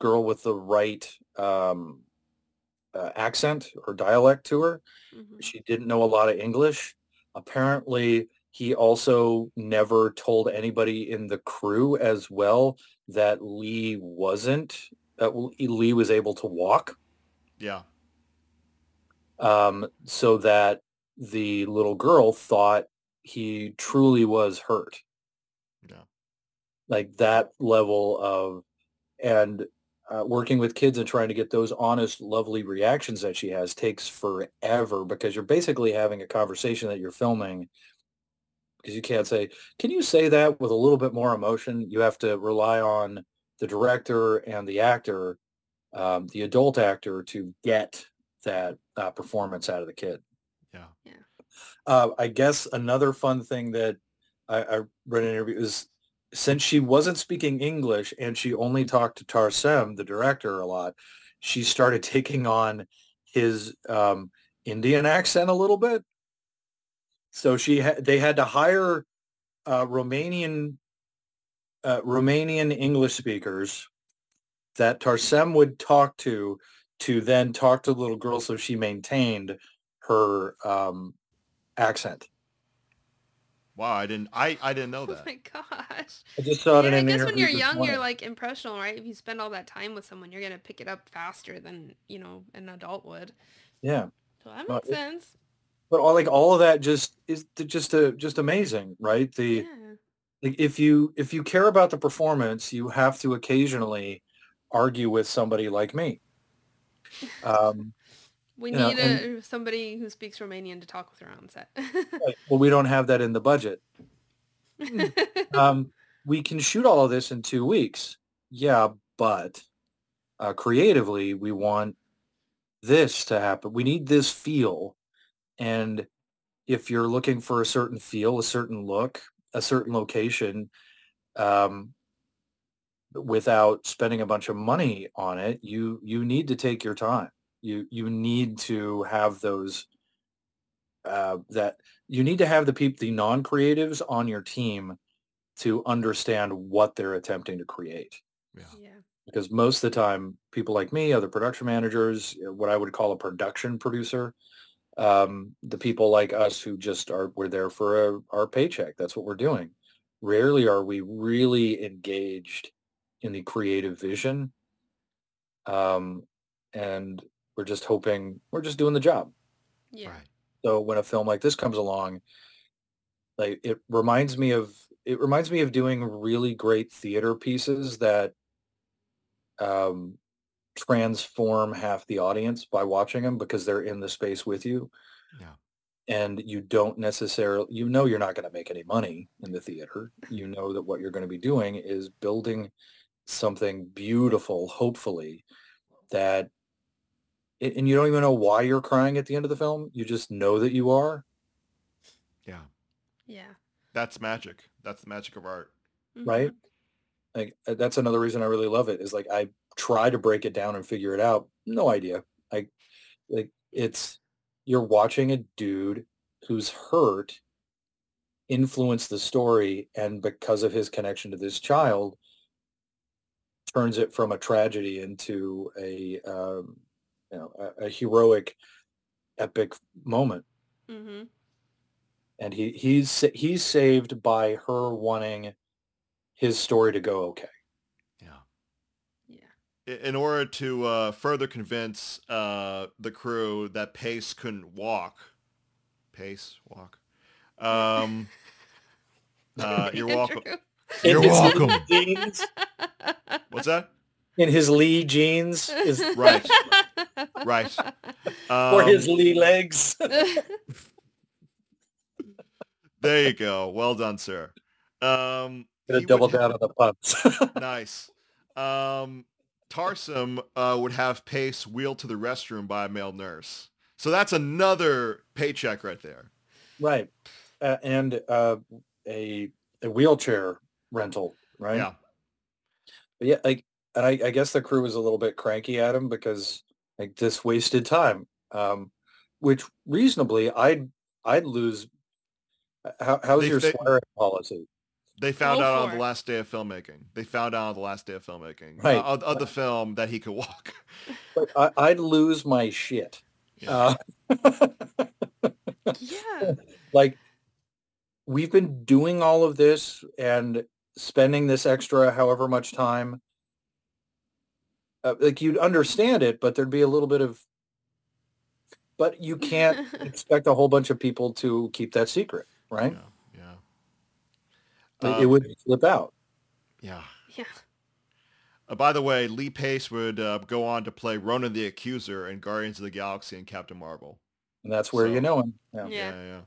girl with the right um, uh, accent or dialect to her. Mhm. She didn't know a lot of English. Apparently, he also never told anybody in the crew as well that Lee wasn't, that Lee was able to walk Yeah. Um, so that the little girl thought he truly was hurt. Yeah. Like that level of, and uh, working with kids and trying to get those honest, lovely reactions that she has takes forever because you're basically having a conversation that you're filming because you can't say, can you say that with a little bit more emotion? You have to rely on the director and the actor, um, the adult actor to get that uh, performance out of the kid. Yeah. Yeah. Uh, I guess another fun thing that I, I read in an interview is since she wasn't speaking English and she only talked to Tarsem, the director, a lot, she started taking on his um, Indian accent a little bit. So she ha- they had to hire uh, Romanian uh, Romanian English speakers that Tarsem would talk to to then talk to the little girl so she maintained her um, accent. Wow, I didn't I I didn't know that. Oh that. my gosh. I just saw it Yeah, in I guess when you're young, morning. you're like impressionable, right? If you spend all that time with someone, you're gonna pick it up faster than you know an adult would. yeah. So that makes it- sense. but all like all of that just is just a just amazing right the Yeah. like if you if you care about the performance you have to occasionally argue with somebody like me um We you know, need a, somebody who speaks Romanian to talk with her on set. well we don't have that in the budget. Um we can shoot all of this in two weeks. Yeah but uh, creatively we want this to happen. We need this feel. And if you're looking for a certain feel a certain look a certain location um, without spending a bunch of money on it you you need to take your time you you need to have those uh, that you need to have the people the non-creatives on your team to understand what they're attempting to create Yeah. yeah. because most of the time people like me other production managers uh, what i would call a production producer um, the people like us who just are we're there for a, our paycheck that's what we're doing rarely are we really engaged in the creative vision um, and we're just hoping we're just doing the job Yeah. Right. so when a film like this comes along, like it reminds me of it reminds me of doing really great theater pieces that um, transform half the audience by watching them because they're in the space with you. Yeah. And you don't necessarily, you know, you're not going to make any money in the theater. You know that what you're going to be doing is building something beautiful, hopefully, that a- and you don't even know why you're crying at the end of the film. You just know that you are. Yeah. Yeah. That's magic. That's the magic of art. right? Mhm. Like uh, that's another reason I really love it is like I try to break it down and figure it out. No idea. I like it's you're watching a dude who's hurt influence the story and because of his connection to this child turns it from a tragedy into a um, you know a, a heroic epic moment Mhm. and he he's he's saved by her wanting his story to go okay Yeah. Yeah. In order to uh, further convince uh, the crew that Pace couldn't walk, Pace walk. Um, uh, you're welcome. You're welcome. jeans, What's that? in his Lee jeans is Right. Right. or his Um, Lee legs. there you go. Well done, sir. Um, Gonna double down on the puns. Nice. Um, Tarsem uh, would have Pace wheeled to the restroom by a male nurse. So that's another paycheck right there. right, uh, and uh, a a wheelchair rental. Right. Yeah. But yeah, like, and I, I guess the crew was a little bit cranky at him because like this wasted time. Um, which reasonably, I'd I'd lose. How, how's They- your they- swearing policy? They found Go out on for the last day of filmmaking. They found out on the last day of filmmaking Right. uh, of, of the film that he could walk. Like, I, I'd lose my shit. Yeah. Uh, yeah. like we've been doing all of this and spending this extra however much time uh, like you'd understand it but there'd be a little bit of but you can't expect a whole bunch of people to keep that secret, right? Yeah, yeah, it Um, would slip out. yeah. Yeah. Uh, by the way, Lee Pace would uh, go on to play Ronan the Accuser in Guardians of the Galaxy and Captain Marvel. And that's where so- you know him. Yeah. Yeah. yeah, yeah.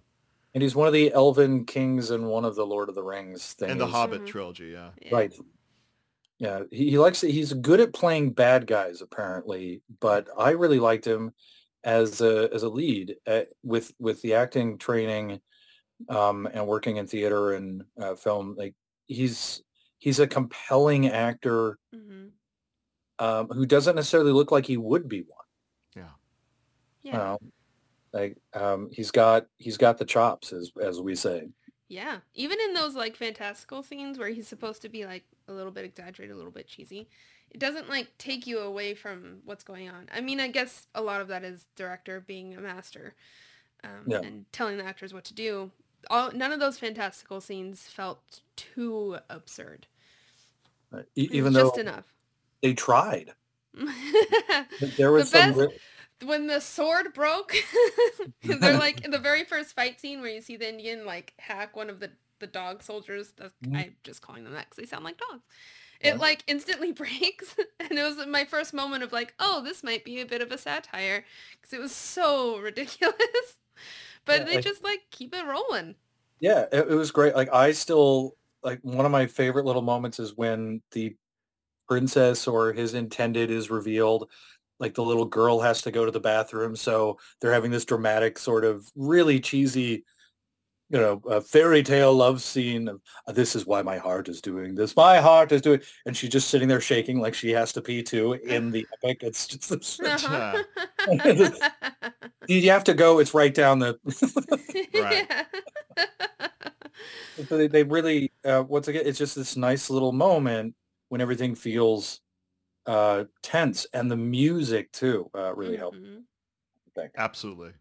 And he's one of the Elven Kings and one of the Lord of the Rings things. And the Hobbit Mhm. trilogy, yeah. yeah. Right. Yeah, he, he likes he's good at playing bad guys apparently, but I really liked him as a as a lead at, with with the acting training um, and working in theater and uh, film. Like he's he's a compelling actor hmm um, who doesn't necessarily look like he would be one. Yeah. Yeah. Um, like um, he's got he's got the chops as as we say. Yeah. Even in those like fantastical scenes where he's supposed to be like a little bit exaggerated, a little bit cheesy, it doesn't like take you away from what's going on. I mean, I guess a lot of that is director being a master um, Yeah. and telling the actors what to do. All none of those fantastical scenes felt too absurd. Uh, e- even though just enough. they tried, there was The some. best- re- when the sword broke, they're like in the very first fight scene where you see the Indian like hack one of the the dog soldiers. Mhm. I'm just calling them that because they sound like dogs. Yeah. It like instantly breaks, and it was my first moment of like, oh, this might be a bit of a satire because it was so ridiculous. but Yeah, they like- just like keep it rolling. Yeah, it, it was great. Like I still like one of my favorite little moments is when the princess or his intended is revealed. Like the little girl has to go to the bathroom, so they're having this dramatic sort of really cheesy, you know, uh, fairy tale love scene of "Uh, this is why my heart is doing this. My heart is doing, and she's just sitting there shaking like she has to pee too in the epic. It's just this, Uh-huh. you have to go. It's right down the. Right. Yeah. So they, they really uh, once again it's just this nice little moment when everything feels uh, tense and the music too uh, really helped. Mhm. I think. Absolutely.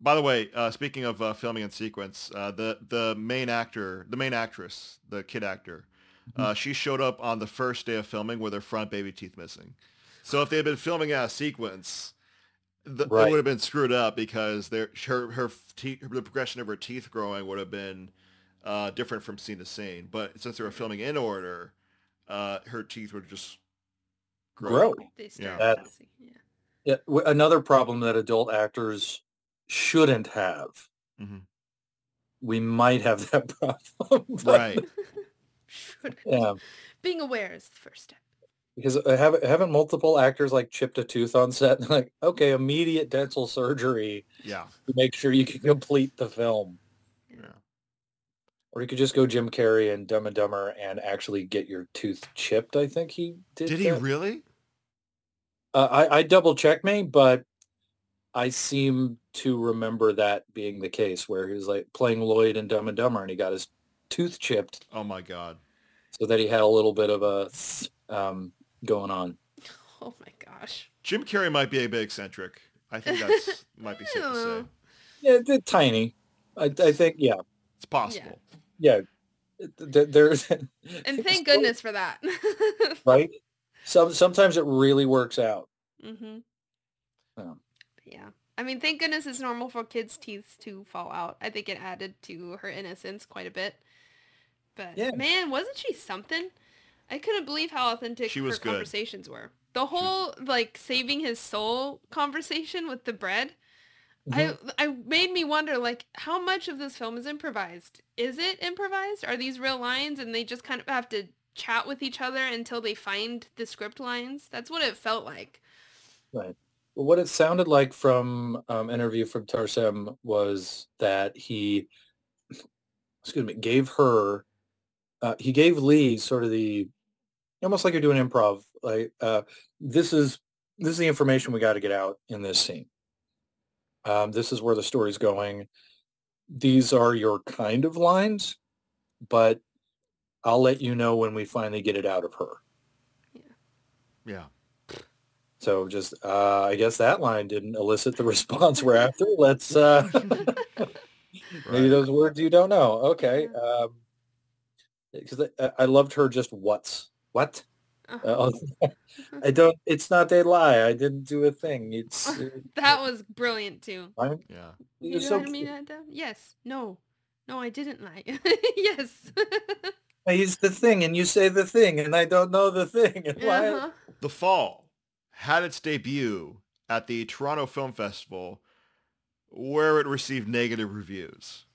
By the way, uh, speaking of uh, filming in sequence, uh, the the main actor, the main actress, the kid actor, uh, Mm-hmm. she showed up on the first day of filming with her front baby teeth missing. So if they had been filming out of sequence, the, Right. it would have been screwed up because their her her teeth, the progression of her teeth growing would have been uh, different from scene to scene. But since they were filming in order, uh, her teeth would just grow. Grow. They Yeah. That- messy, yeah. Yeah, another problem that adult actors shouldn't have. Mhm. We might have that problem. Right. Should- Yeah, Being aware is the first step. because uh, have, haven't multiple actors like chipped a tooth on set? and like, okay, immediate dental surgery Yeah. to make sure you can complete the film. Yeah. Or you could just go Jim Carrey and Dumb and Dumber and actually get your tooth chipped. I think he did. Did he really? Uh, I, I double check me, but I seem to remember that being the case where he was like playing Lloyd in Dumb and Dumber and he got his tooth chipped Oh my God. so that he had a little bit of a um, going on. Oh my gosh. Jim Carrey might be a bit eccentric. I think that's might be safe to say. Yeah, they're tiny. I, I think, yeah, It's possible. Yeah. There's And thank goodness for that. right. Some sometimes it really works out. hmm Yeah. Yeah. I mean, thank goodness it's normal for kids' teeth to fall out. I think it added to her innocence quite a bit. But Yeah. man, wasn't she something? I couldn't believe how authentic She her was good. conversations were. The whole like saving his soul conversation with the bread. Mm-hmm. I I made me wonder like how much of this film is improvised. Is it improvised? Are these real lines and they just kind of have to chat with each other until they find the script lines? That's what it felt like. Right. Well, what it sounded like from um, interview from Tarsem was that he, excuse me, gave her, uh, he gave Lee sort of the, almost like you're doing improv. Like uh, this is this is the information we got to get out in this scene. Um, this is where the story's going. These are your kind of lines, but I'll let you know when we finally get it out of her. Yeah. Yeah. So just, uh, I guess that line didn't elicit the response we're after. Let's, uh, maybe those words you don't know. Okay. Um, because I, I loved her just what's, what? Uh-huh. Uh, I don't. It's not a lie. I didn't do a thing. It's uh, that was brilliant too. fine. Yeah. You're You so wanted me cute. to- Yes. No. No, I didn't lie. yes. He's the thing, and you say the thing, and I don't know the thing. And? Uh-huh. The Fall had its debut at the Toronto Film Festival where it received negative reviews.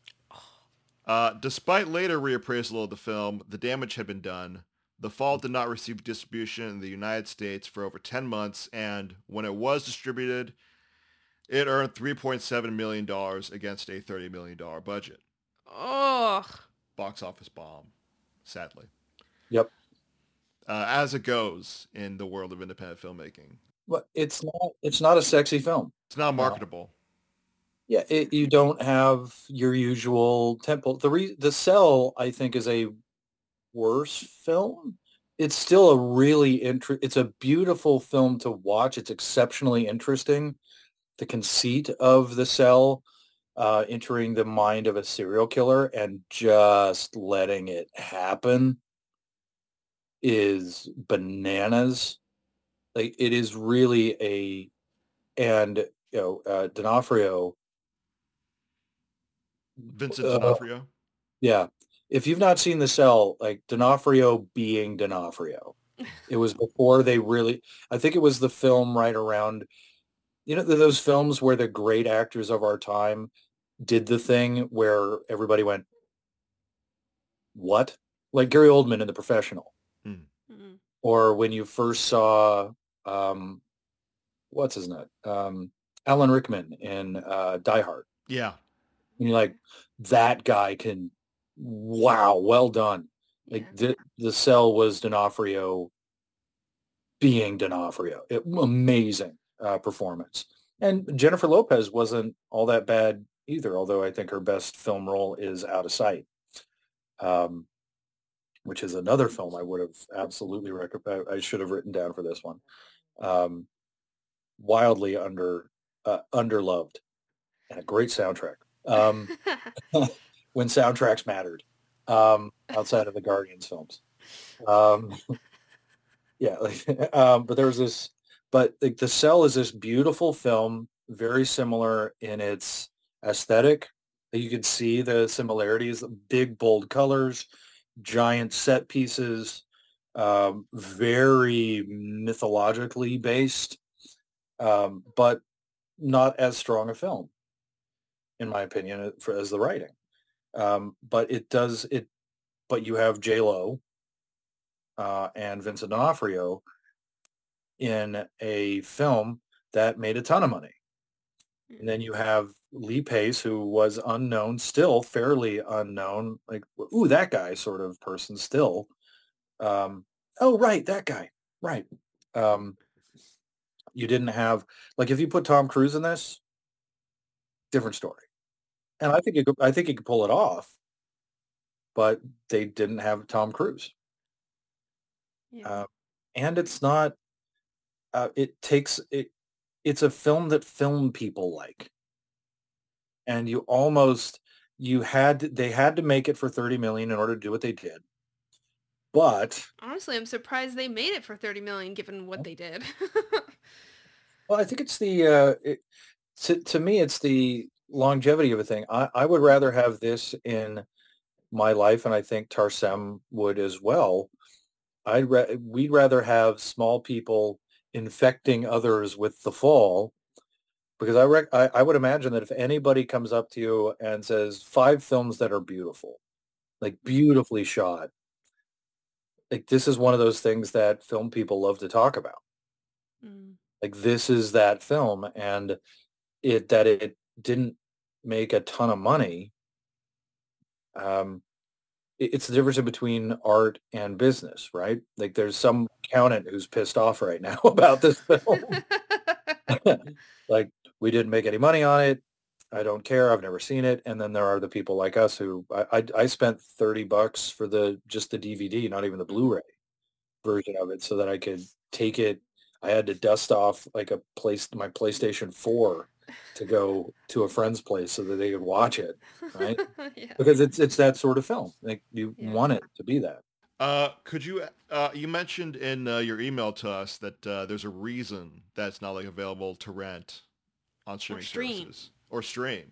Uh, despite later reappraisal of the film, the damage had been done. The Fall did not receive distribution in the United States for over 10 months, and when it was distributed, it earned $3.7 million against a $30 million budget. Oh. Box office bomb, sadly. Yep. Uh, as it goes in the world of independent filmmaking. But it's not. It's not a sexy film. It's not marketable. Yeah, it, you don't have your usual temple. The re, the cell, I think, is a worse film. It's still a really inter- It's a beautiful film to watch. It's exceptionally interesting. The conceit of the cell uh, entering the mind of a serial killer and just letting it happen is bananas. Like it is really a, and you know, uh, D'Onofrio Vincent Uh, D'Onofrio. Yeah. If you've not seen The Cell, like D'Onofrio being D'Onofrio, it was before they really, I think it was the film right around, you know, those films where the great actors of our time did the thing where everybody went, what? Like Gary Oldman in The Professional. Mm. Or when you first saw, um, what's his name? Um, Alan Rickman in uh, Die Hard. Yeah. And you're like, that guy can, wow, well done. Like Yeah. the, the cell was D'Onofrio being D'Onofrio. It, amazing uh, performance. And Jennifer Lopez wasn't all that bad either, although I think her best film role is Out of Sight, um, which is another film I would have absolutely recommended. I should have written down for this one. Um, wildly under uh, underloved and a great soundtrack. Um, when soundtracks mattered um, outside of the Guardians films. Um, yeah, like, um, but there was this, but like, The Cell is this beautiful film, very similar in its aesthetic. You can see the similarities, big, bold colors, giant set pieces, um, very mythologically based, um, but not as strong a film, in my opinion, for, as the writing um, but it does it. But you have J Lo uh, and Vincent D'Onofrio in a film that made a ton of money, and then you have Lee Pace, who was unknown, still fairly unknown, like ooh that guy sort of person still. Um, oh right, that guy, right. Um, you didn't have like if you put Tom Cruise in this, different story. And I think you could, I think you could pull it off, but they didn't have Tom Cruise. Yeah. Uh, and it's not. Uh, it takes it. It's a film that film people like, and you almost you had they had to make it for thirty million in order to do what they did. But Honestly, I'm surprised they made it for 30 million given what they did. well, I think it's the uh, it, to to me it's the longevity of a thing. I, I would rather have this in my life, and I think Tarsem would as well. I'd ra- we'd rather have small people infecting others with the fall, because I, rec- I I would imagine that if anybody comes up to you and says five films that are beautiful, like beautifully shot, like this is one of those things that film people love to talk about. Mm. Like this is that film, and it that it didn't make a ton of money. Um, it- it's the difference between art and business, right? Like there's some accountant who's pissed off right now about this film. like we didn't make any money on it. I don't care. I've never seen it. And then there are the people like us who I, I, I spent 30 bucks for the just the DVD, not even the Blu-ray version of it so that I could take it. I had to dust off like a place my PlayStation 4 to go to a friend's place so that they could watch it right? yeah. because it's it's that sort of film. Like you Yeah. want it to be that. Uh, could you, uh, you mentioned in uh, your email to us that uh, there's a reason that's not like available to rent on streaming stream. services or stream.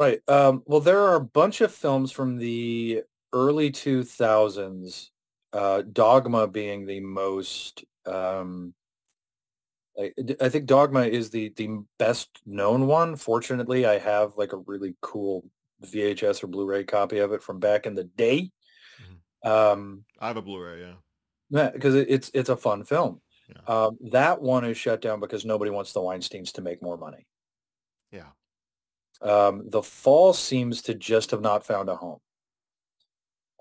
Right. Um, well, there are a bunch of films from the early 2000s, uh, Dogma being the most, um, I, I think Dogma is the, the best known one. Fortunately, I have like a really cool VHS or Blu-ray copy of it from back in the day. Um, I have a Blu-ray, yeah. yeah, because it, it's it's a fun film. Yeah. Um, that one is shut down because nobody wants the Weinsteins to make more money. Yeah. Um, the Fall seems to just have not found a home.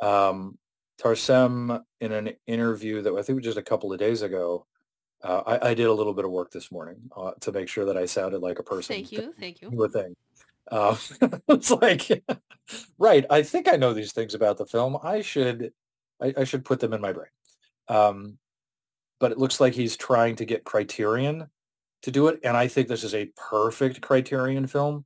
Um, Tarsem, in an interview that I think was just a couple of days ago, uh, I, I did a little bit of work this morning uh, to make sure that I sounded like a person. Thank you. Thank you. A thing. Uh, it's like, right. I think I know these things about the film. I should, I, I should put them in my brain. Um, but it looks like he's trying to get Criterion to do it, and I think this is a perfect Criterion film.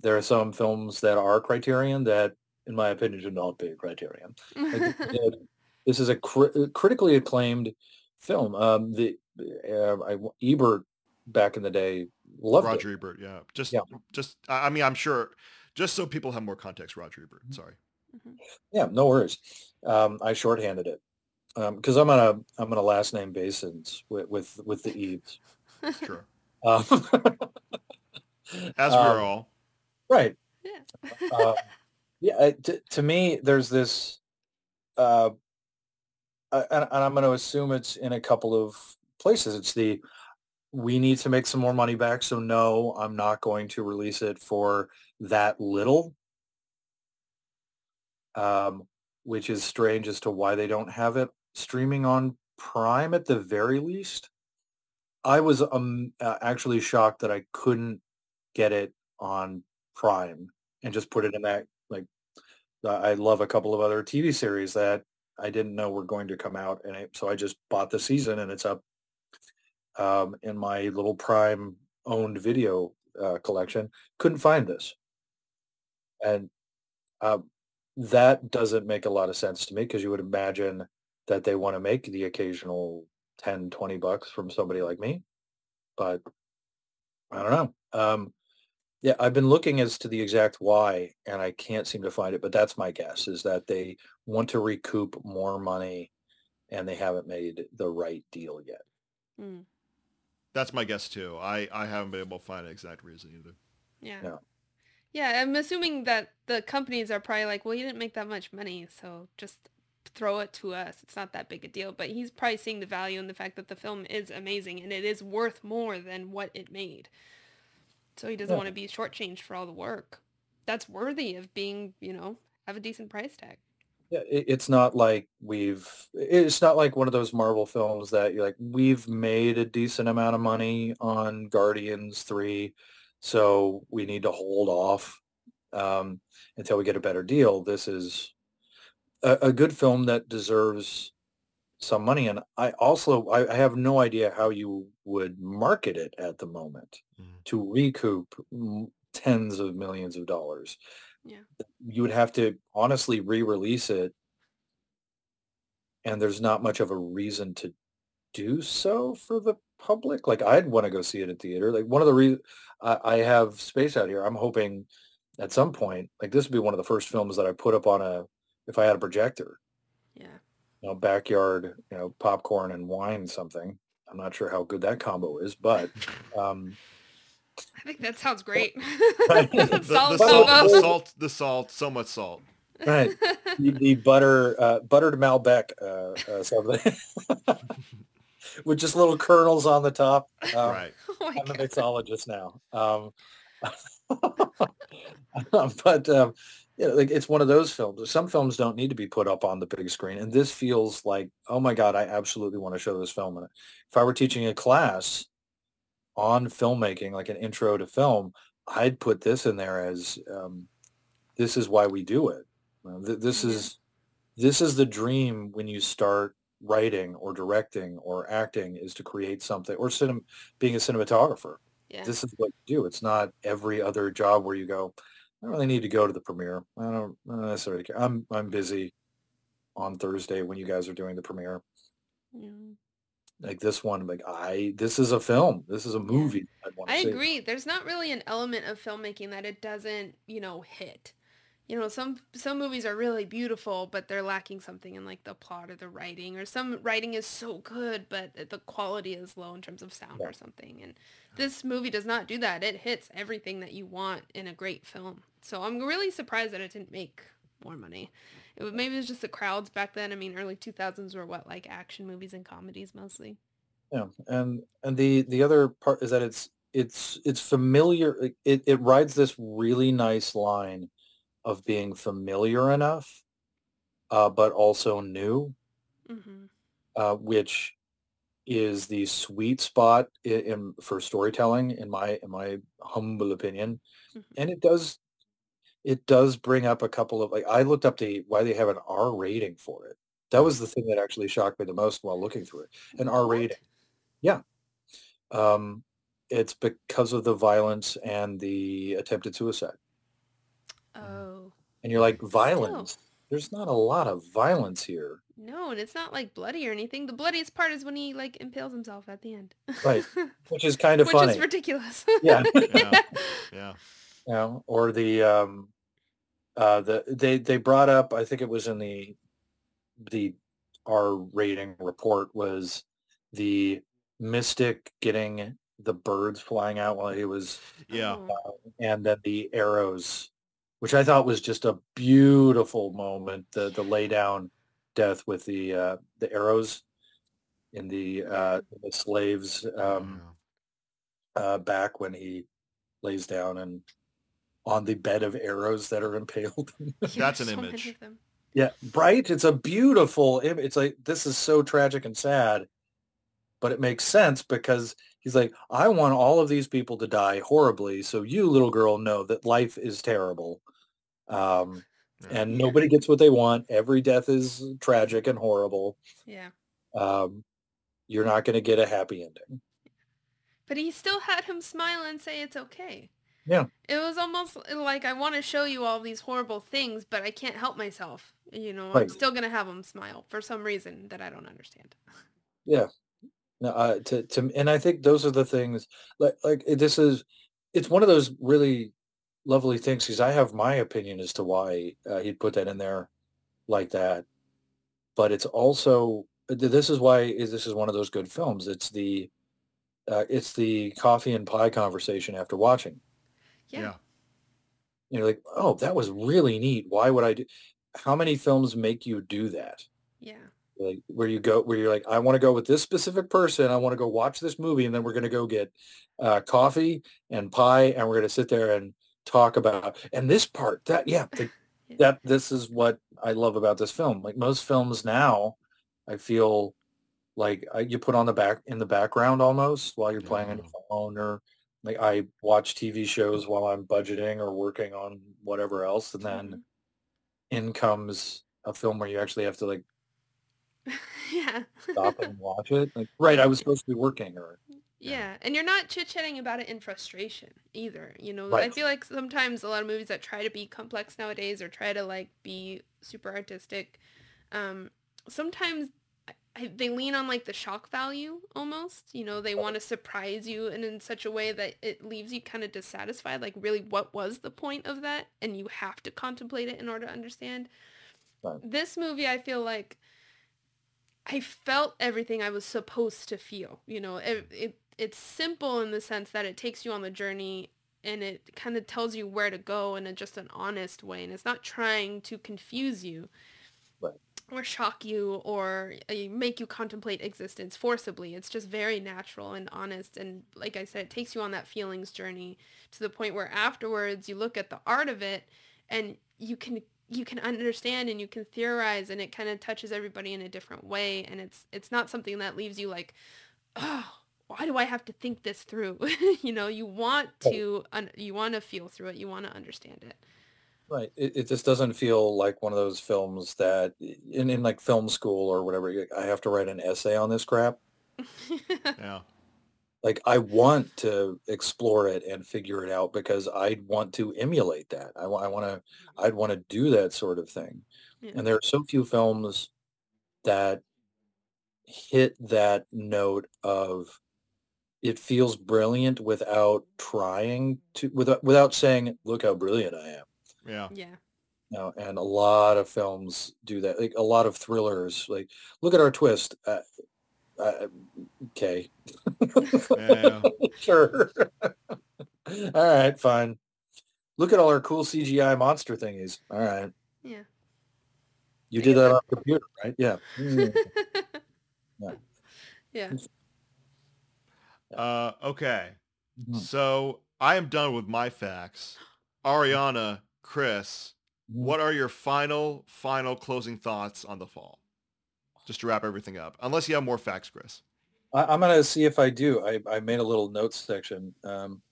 There are some films that are Criterion that, in my opinion, should not be Criterion. Like, this is a cri- critically acclaimed film. Um, the uh, I, Ebert back in the day loved it. Roger Ebert, yeah. Just, Yeah. just, I I mean, I'm sure, just so people have more context, Roger Ebert. Mm-hmm. Sorry. Yeah, no worries. Um, I shorthanded it Um because I'm on a I'm on a last name basis with with, with the Eves. Sure. Um, As we're um, all. right. yeah. Uh, yeah. To, to me, there's this, uh, uh, and, and I'm going to assume it's in a couple of places. It's the we need to make some more money back, so no, I'm not going to release it for that little. Um, which is strange as to why they don't have it streaming on Prime at the very least. I was um uh, actually shocked that I couldn't get it on Prime and just put it in that like I love a couple of other TV series that I didn't know were going to come out and so I just bought the season and it's up um, in my little Prime owned video uh, collection. Couldn't find this, and uh, that doesn't make a lot of sense to me because you would imagine that they want to make the occasional 10, 20 bucks from somebody like me. But I don't know. Um, yeah, I've been looking as to the exact why, and I can't seem to find it. But that's my guess is that they want to recoup more money, and they haven't made the right deal yet. Mm, That's my guess too. I, I haven't been able to find an exact reason either. yeah. Yeah. Yeah, I'm assuming that the companies are probably like, well, you didn't make that much money, so just throw it to us. It's not that big a deal. But he's probably seeing the value in the fact that the film is amazing and it is worth more than what it made. So he doesn't Yeah. want to be shortchanged for all the work. That's worthy of being, you know, have a decent price tag. Yeah, it's not like we've. It's not like one of those Marvel films that you're like, we've made a decent amount of money on Guardians three, so we need to hold off um, until we get a better deal. This is a, a good film that deserves some money, and I also I, I have no idea how you would market it at the moment Mhm. to recoup mm, tens of millions of dollars. Yeah. you would have to honestly re-release it. And there's not much of a reason to do so for the public. Like i'd want to go see it in theater. Like one of the reasons I, I have space out here. I'm hoping at some point like this would be one of the first films that i put up on a if i had a projector. Yeah. you know backyard you know popcorn and wine something. I'm not sure how good that combo is but um I think that sounds great. Right. The, Salt the salt, the salt, the salt, so much salt. right the, the butter uh, buttered Malbec uh, uh, something with just little kernels on the top. Um, right. oh I'm a mixologist now. Um, but um, yeah, like it's one of those films. Some films don't need to be put up on the big screen, and this feels like, oh my god, I absolutely want to show this film. And if I were teaching a class on filmmaking, like an intro to film, I'd put this in there as um, this is why we do it. Uh, this is this is the dream when you start writing or directing or acting is to create something or cinem- being a cinematographer Yeah. this is what you do. It's not every other job where you go, I don't really need to go to the premiere. I don't, I don't necessarily care. I'm, I'm busy on Thursday when you guys are doing the premiere. Yeah. Like this one, like I, this is a film. This is a movie. I'd want to I agree. There's not really an element of filmmaking that it doesn't, you know, hit. You know, some some movies are really beautiful, but they're lacking something in like the plot or the writing, or some writing is so good, but the quality is low in terms of sound Yeah. or something. And this movie does not do that. It hits everything that you want in a great film. So I'm really surprised that it didn't make more money. It was, maybe it was just the crowds back then. I mean, early 2000s were what like action movies and comedies mostly. Yeah, and and the the other part is that it's it's it's familiar. It it rides this really nice line of being familiar enough, uh, but also new, hmm uh, which is the sweet spot in, in for storytelling, in my in my humble opinion. Mhm. And it does it does bring up a couple of like I looked up the why they have an R rating for it. That was the thing that actually shocked me the most while looking through it. An R rating. Yeah. Um, it's because of the violence and the attempted suicide. Oh. And you're like, violence? There's not a lot of violence here. No, and it's not like bloody or anything. The bloodiest part is when he like impales himself at the end. Right. Which is kind of Which funny. is ridiculous. Yeah. Yeah. Yeah. you know, or the um uh the they they brought up I think it was in the the R rating report was the mystic getting the birds flying out while he was Yeah. Oh. and then the arrows which I thought was just a beautiful moment the the lay down death with the uh the arrows in the uh the slaves um uh back when he lays down and on the bed of arrows that are impaled. That's an image. yeah right it's a beautiful image it's like this is so tragic and sad but it makes sense because he's like i want all of these people to die horribly so you little girl know that life is terrible um Yeah. and nobody gets what they want every death is tragic and horrible Yeah. um you're not going to get a happy ending But he still had him smile and say it's okay. Yeah. It was almost like I want to show you all these horrible things, but I can't help myself. You know, I'm still gonna have them smile for some reason that I don't understand. Yeah. No, uh, to to and I think those are the things like like this is it's one of those really lovely things because I have my opinion as to why uh, he'd put that in there like that, but it's also this is why this is one of those good films. It's the uh, it's the coffee and pie conversation after watching. Yeah. Yeah. You're like, oh, that was really neat. Why would I do? How many films make you do that? Yeah. like where you go where you're like i want to go with this specific person i want to go watch this movie and then we're going to go get uh, coffee and pie and we're going to sit there and talk about and this part that yeah the, Yeah. that this is what i love about this film like most films now i feel like uh, you put on the back in the background almost while you're playing on your phone or like i watch tv shows while i'm budgeting or working on whatever else and then Mhm. in comes a film where you actually have to like yeah. stop and watch it. Like, right, I was supposed to be working or Yeah, and you're not chit-chatting about it in frustration either. You know, I feel like sometimes a lot of movies that try to be complex nowadays or try to like be super artistic, um, sometimes they lean on like the shock value almost. You know, they want to surprise you and in such a way that it leaves you kind of dissatisfied. Like, really, what was the point of that? And you have to contemplate it in order to understand. Right. This movie, I feel like I felt everything I was supposed to feel. You know, it, it it's simple in the sense that it takes you on the journey and it kind of tells you where to go in a, just an honest way, and it's not trying to confuse you. Or shock you or uh, make you contemplate existence forcibly. It's just very natural and honest. And like I said, it takes you on that feelings journey to the point where afterwards you look at the art of it and you can you can understand and you can theorize and it kind of touches everybody in a different way and it's it's not something that leaves you like oh why do i have to think this through you know you want to un- you want to feel through it you want to understand it right. It, it just doesn't feel like one of those films that in, in like film school or whatever. I have to write an essay on this crap. Yeah. like I want to explore it and figure it out because I'd want to emulate that. I, I want to, I'd want to do that sort of thing. Yeah. And there are so few films that hit that note of it feels brilliant without trying to, without, without saying, look how brilliant I am. Yeah. Yeah. You know, and a lot of films do that. Like a lot of thrillers, like look at our twist. Uh, uh, okay, Yeah. sure. all right, fine. Look at all our cool CGI monster thingies. All right, Yeah. you I did guess that on a computer, right? Yeah. Yeah. yeah. Uh, okay. Mhm. So I am done with my facts. Ariana, Chris, what are your final, final closing thoughts on the fall? Just to wrap everything up. Unless you have more facts, Chris. I, I'm gonna see if I do. I, I made a little notes section. Um,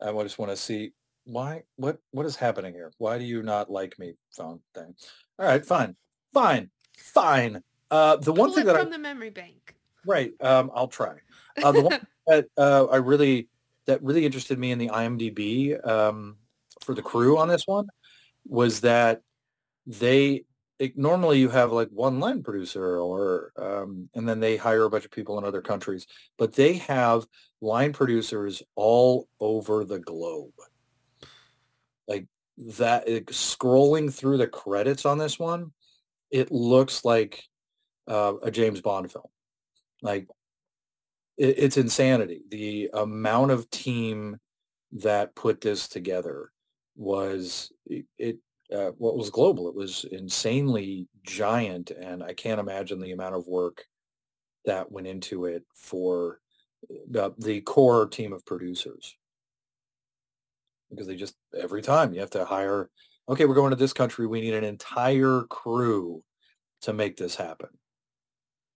I just want to see why. What what is happening here? Why do you not like me? Phone thing. All right, fine, fine, fine. Uh, the one thing it that I from the memory bank. right. Um, I'll try. Uh, the one that uh, I really that really interested me in the IMDb um, for the crew on this one was that they it, normally you have like one line producer or um, and then they hire a bunch of people in other countries, but they have line producers all over the globe. Like that, scrolling through the credits on this one, it looks like uh, a James Bond film. Like it, it's insanity. The amount of team that put this together was it, it uh, what was global. It was insanely giant, and I can't imagine the amount of work that went into it for the, the core team of producers. Because they just every time you have to hire. Okay, we're going to this country. We need an entire crew to make this happen.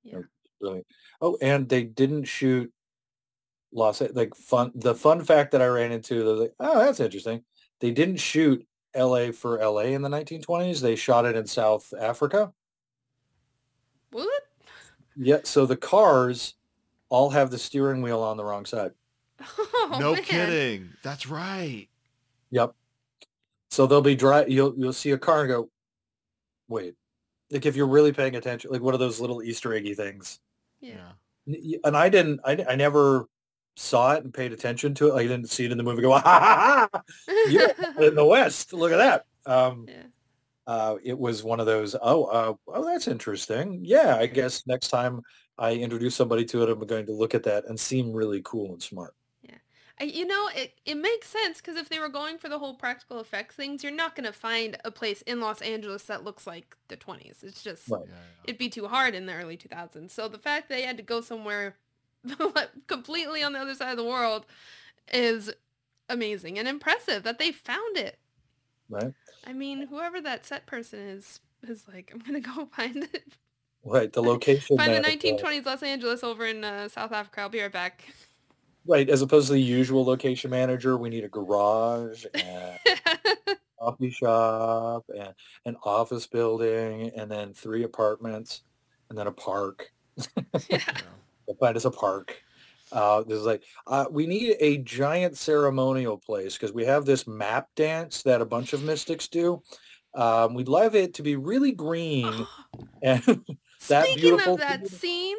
Yeah. Brilliant. Oh, and they didn't shoot Los like fun. The fun fact that I ran into, they're like, oh, that's interesting. They didn't shoot L.A. for L.A. in the 1920s. They shot it in South Africa. What? Yeah. So the cars all have the steering wheel on the wrong side. Oh, no man. kidding. That's right. Yep. So they'll be dry. You'll you'll see a car and go, wait. Like if you're really paying attention, like one of those little Easter eggy things. Yeah. N- y- And I didn't. I, I never saw it and paid attention to it. Like I didn't see it in the movie. Go, ha ha ha! Yeah, in the West. Look at that. Um, yeah. uh, it was one of those. Oh, uh, oh, that's interesting. Yeah, I guess next time I introduce somebody to it, I'm going to look at that and seem really cool and smart. I, you know, it, it makes sense because if they were going for the whole practical effects things, you're not going to find a place in Los Angeles that looks like the 20s. It's just, Right. Yeah, yeah. it'd be too hard in the early 2000s. So the fact they had to go somewhere completely on the other side of the world is amazing and impressive that they found it. Right. I mean, whoever that set person is, is like, I'm going to go find it. Right. The location. Find the that, uh, 1920s Los Angeles over in uh, South Africa. I'll be right back. right. As opposed to the usual location manager, we need a garage and coffee shop and an office building and then three apartments and then a park. yeah. They'll find a park. Uh, there's like, uh, we need a giant ceremonial place because we have this map dance that a bunch of mystics do. Um, we'd love it to be really green and That Speaking beautiful of that scene,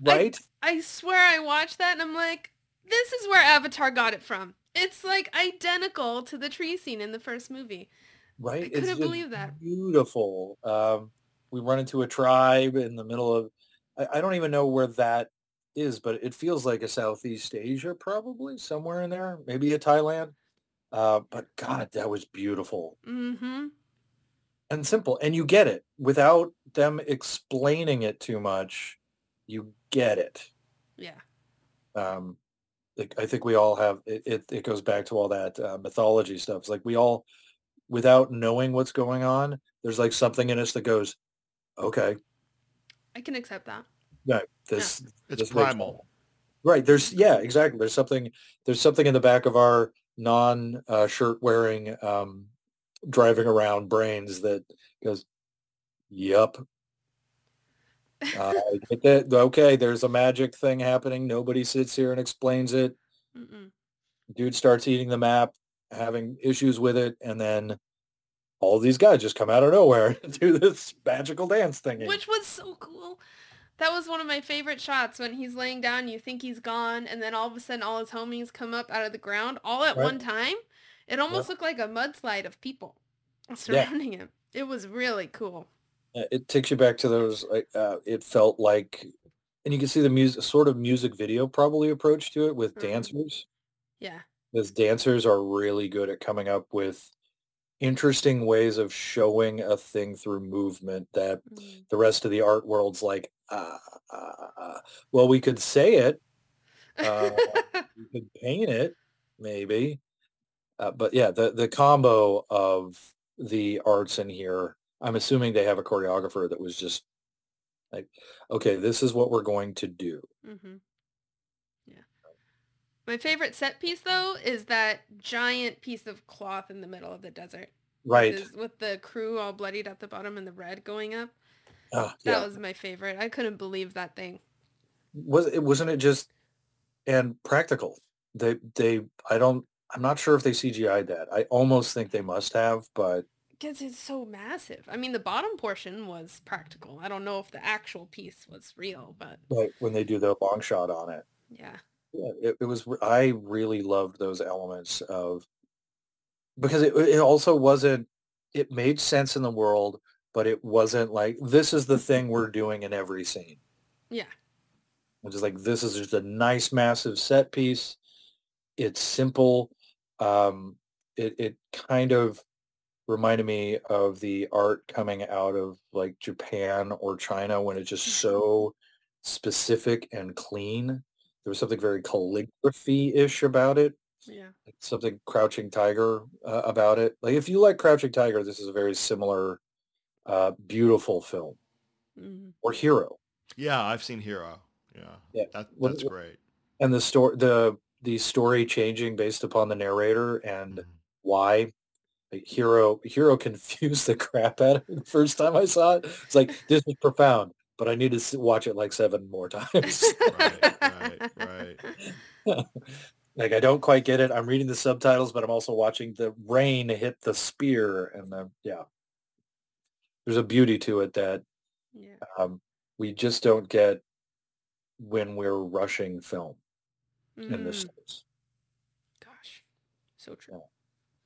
right. I swear I watched that and I'm like, this is where Avatar got it from. It's like identical to the tree scene in the first movie. right. I couldn't believe that. Beautiful. Um, we run into a tribe in the middle of. I, I don't even know where that is, but it feels like a Southeast Asia, probably somewhere in there. Maybe a Thailand. Uh, but God, that was beautiful Mm-hmm. and simple, and you get it without them explaining it too much. You get it. Yeah. um like, i think we all have it, it it goes back to all that uh, mythology stuff it's like we all without knowing what's going on there's like something in us that goes okay I can accept that. No this It's this primal. right there's yeah exactly there's something there's something in the back of our non uh, shirt wearing um driving around brains that goes yep Uh, that. Okay, there's a magic thing happening. Nobody sits here and explains it. Mm-mm. Dude starts eating the map, having issues with it, and then all these guys just come out of nowhere and do this magical dance thing. Which was so cool. That was one of my favorite shots when he's laying down, you think he's gone, and then all of a sudden all his homies come up out of the ground all at Right. one time. It almost looked like a mudslide of people surrounding him. It was really cool. It takes you back to those uh, it felt like and you can see the music sort of music video probably approach to it with Mhm. dancers Yeah. because dancers are really good at coming up with interesting ways of showing a thing through movement that Mm. the rest of the art world's like uh, uh, uh. well we could say it Uh, we could paint it maybe uh, but yeah the the combo of the arts in here i'm assuming they have a choreographer that was just like okay this is what we're going to do Mm-hmm. Yeah. My favorite set piece though is that giant piece of cloth in the middle of the desert. right with the crew all bloodied at the bottom and the red going up. Oh, that yeah was my favorite. I couldn't believe that thing. was it wasn't it just and practical they they i don't i'm not sure if they cgi'd that i almost think they must have but Because it's so massive. I mean, the bottom portion was practical. I don't know if the actual piece was real, but like when they do the long shot on it yeah. Yeah, it, it was. I really loved those elements of because it it also wasn't. It made sense in the world, but it wasn't like this is the thing we're doing in every scene. Yeah. Which is like this is just a nice massive set piece. It's simple. Um, it it kind of reminded me of the art coming out of like Japan or China when it's just so specific and clean. There was something very calligraphy-ish about it, Yeah. like something Crouching Tiger uh, about it. Like if you like Crouching Tiger, this is a very similar, uh, beautiful film Mhm. or Hero. Yeah, I've seen Hero. Yeah, Yeah. That, What- that's great. And the story, the the story changing based upon the narrator and Mhm. why. Like, Hero Hero confused the crap out of me the first time I saw it. It's like this is profound, but I need to watch it like seven more times. Right, right, right. like I don't quite get it. I'm reading the subtitles, but I'm also watching the rain hit the spear, and the, yeah, there's a beauty to it that yeah. um, we just don't get when we're rushing film in this Mm, sense, Gosh. So true.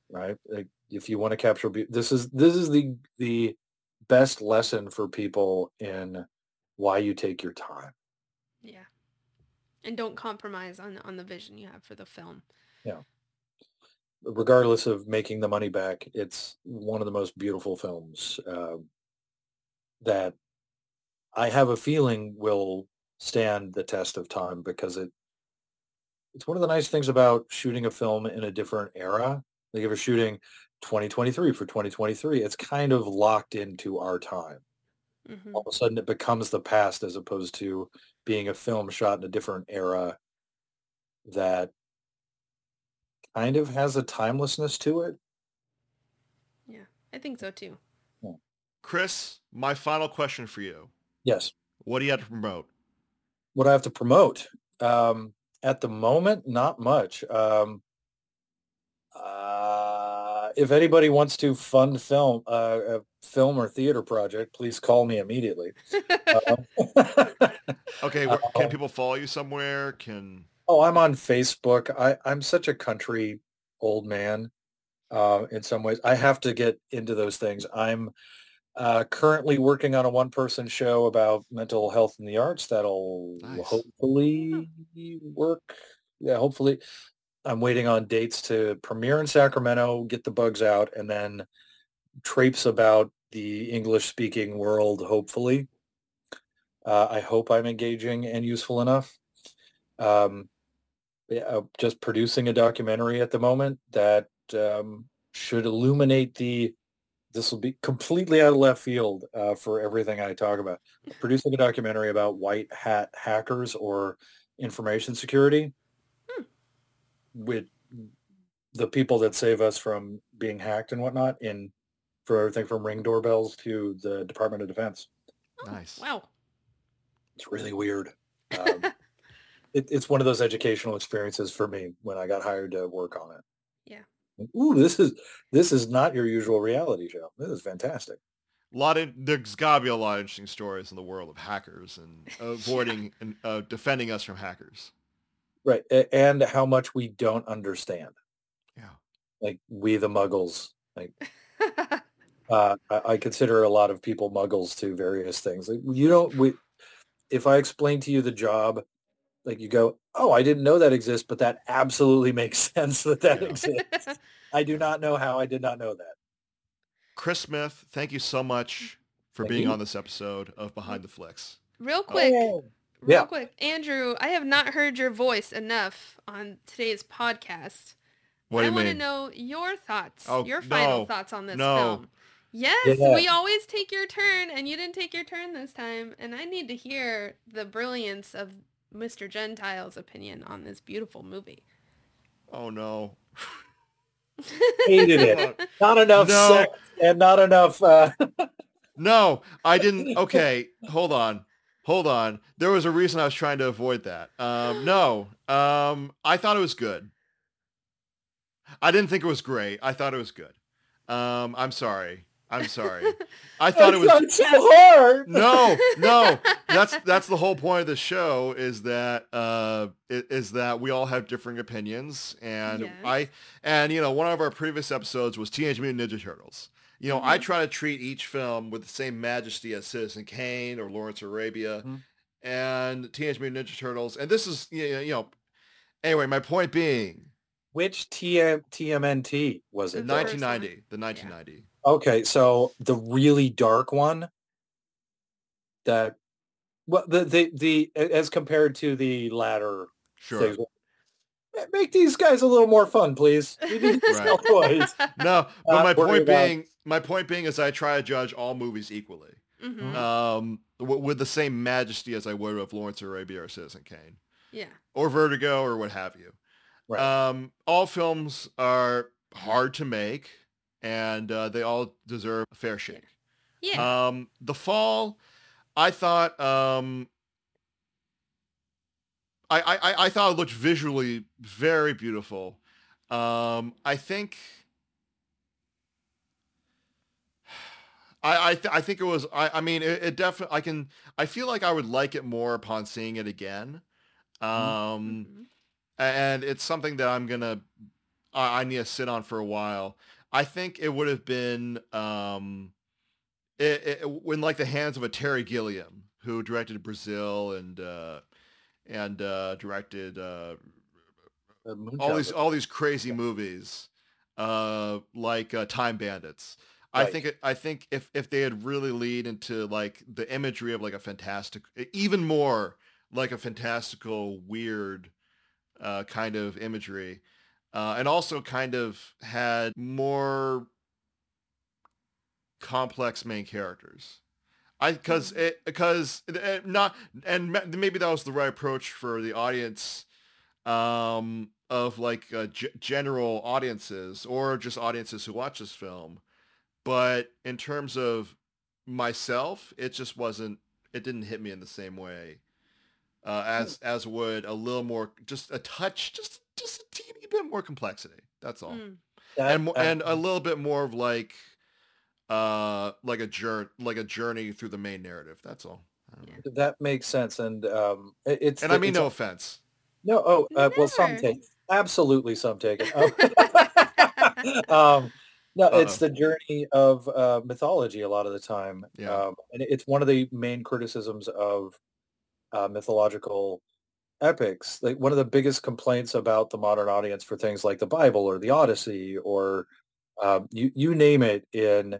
right? Like if you want to capture, beau- this is this is the the best lesson for people in why you take your time. Yeah. And don't compromise on on the vision you have for the film. Regardless of making the money back, it's one of the most beautiful films uh, that I have a feeling will stand the test of time because it it's one of the nice things about shooting a film in a different era. Like if you're shooting 2023 for 2023, it's kind of locked into our time. hmm All of a sudden it becomes the past as opposed to being a film shot in a different era that kind of has a timelessness to it. Yeah. I think so too. Chris, my final question for you. Yes. What do you have to promote? what I have to promote. Um, at the moment, not much. Um, uh, if anybody wants to fund film, uh, a film or theater project, please call me immediately. Um, Okay, where, can Uh, people follow you somewhere? Can oh, I'm on Facebook. I, I'm such a country old man. Uh, in some ways, I have to get into those things. I'm uh, currently working on a one-person show about mental health in the arts that'll Nice. hopefully work. Yeah, hopefully. I'm waiting on dates to premiere in Sacramento, get the bugs out, and then traipse about the English-speaking world, hopefully. Uh, I hope I'm engaging and useful enough. Um, uh, just producing a documentary at the moment that um, should illuminate the this will be completely out of left field uh, for everything I talk about. Producing a documentary about white hat hackers or information security Hmm. with the people that save us from being hacked and whatnot in for everything from ring doorbells to the Department of Defense. Oh, Nice. Wow. It's really weird. Um, it, it's one of those educational experiences for me when I got hired to work on it. Yeah. Ooh, this is this is not your usual reality show. This is fantastic. A lot of there's gotta be a lot of interesting stories in the world of hackers and avoiding and uh, defending us from hackers. Right, and how much we don't understand. Yeah. Like we the Muggles. Like uh, I, I consider a lot of people Muggles to various things. Like you don't. We, if I explain to you the job, like you go, oh, I didn't know that exists, but that absolutely makes sense that that Yeah. exists. I do not know how I did not know that. Chris Smith, thank you so much for Thank being you. on this episode of Behind the Flicks. Real quick, Oh. real Yeah. quick, Andrew, I have not heard your voice enough on today's podcast. What do I you want to know your thoughts, Oh, your final no, thoughts on this no. film. Yes, Yeah. we always take your turn, and you didn't take your turn this time, and I need to hear the brilliance of Mr. Gentile's opinion on this beautiful movie. Oh no. Hated it. Not enough No. sex and not enough. Uh, No, I didn't. Okay, hold on. Hold on. There was a reason I was trying to avoid that. Um, no, um, I thought it was good. I didn't think it was great. I thought it was good. Um, I'm sorry. I'm sorry. I thought it was too hard. no, no. That's that's the whole point of the show is that uh is that we all have differing opinions and Yes. I and you know one of our previous episodes was Teenage Mutant Ninja Turtles. You know, I Mhm. try to treat each film with the same majesty as Citizen Kane or Lawrence Arabia Mhm. and Teenage Mutant Ninja Turtles. And this is you know, you know anyway, my point being Which TM, TMNT was it? The 1990, the 1990. Okay, so the really dark one that well the the, the as compared to the latter Sure. things. Make these guys a little more fun, please. We need to sell toys. No, but Not my worry point about- being my point being is I try to judge all movies equally. Mhm. um, w- with the same majesty as I would of Lawrence Arabia or Citizen Kane Yeah. or Vertigo or what have you. Right. Um, all films are hard to make and uh, they all deserve a fair shake. Yeah. Um, the Fall, I thought, um, I, I, I- thought it looked visually very beautiful. Um, I think, I, I, th- I think it was, I, I mean, it, it definitely, I can, I feel like I would like it more upon seeing it again. Um, Mhm. and it's something that I'm gonna I, I need to sit on for a while. I think it would have been um, it, it, in like the hands of a Terry Gilliam who directed Brazil and uh, and uh, directed uh, all these all these crazy movies uh, like uh, Time Bandits. I think it, I think if if they had really lead into like the imagery of like a fantastic even more like a fantastical weird uh, kind of imagery uh, and also kind of had more complex main characters. I because it because not and maybe that was the right approach for the audience um, of like uh, g- general audiences or just audiences who watch this film. But in terms of myself, it just wasn't. It didn't hit me in the same way uh, as as would a little more, just a touch, just just a teeny bit more complexity. That's all, Mm. That- and mo- that- and a little bit more of like uh like a journey like a journey through the main narrative. That's all. I don't know. that makes sense, and um, it- it's And the- I mean it's no a- offense. no. Oh, uh, well, some take absolutely some take it. um, no, it's the journey of uh, mythology a lot of the time. Yeah. Um, and it's one of the main criticisms of uh, mythological epics. Like one of the biggest complaints about the modern audience for things like the Bible or the Odyssey or um, you you name it in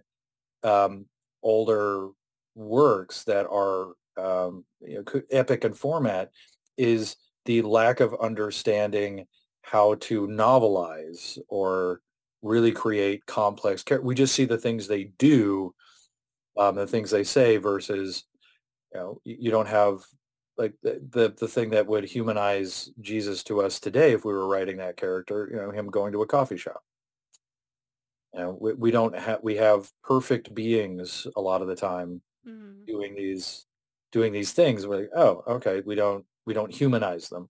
um, older works that are um, you know, epic in format is the lack of understanding how to novelize or really create complex char- we just see the things they do um, the things they say versus you know you don't have like the, the the thing that would humanize jesus to us today if we were writing that character you know him going to a coffee shop you know we, we don't have we have perfect beings a lot of the time Mhm. doing these doing these things. We're like, oh, okay, we don't we don't humanize them,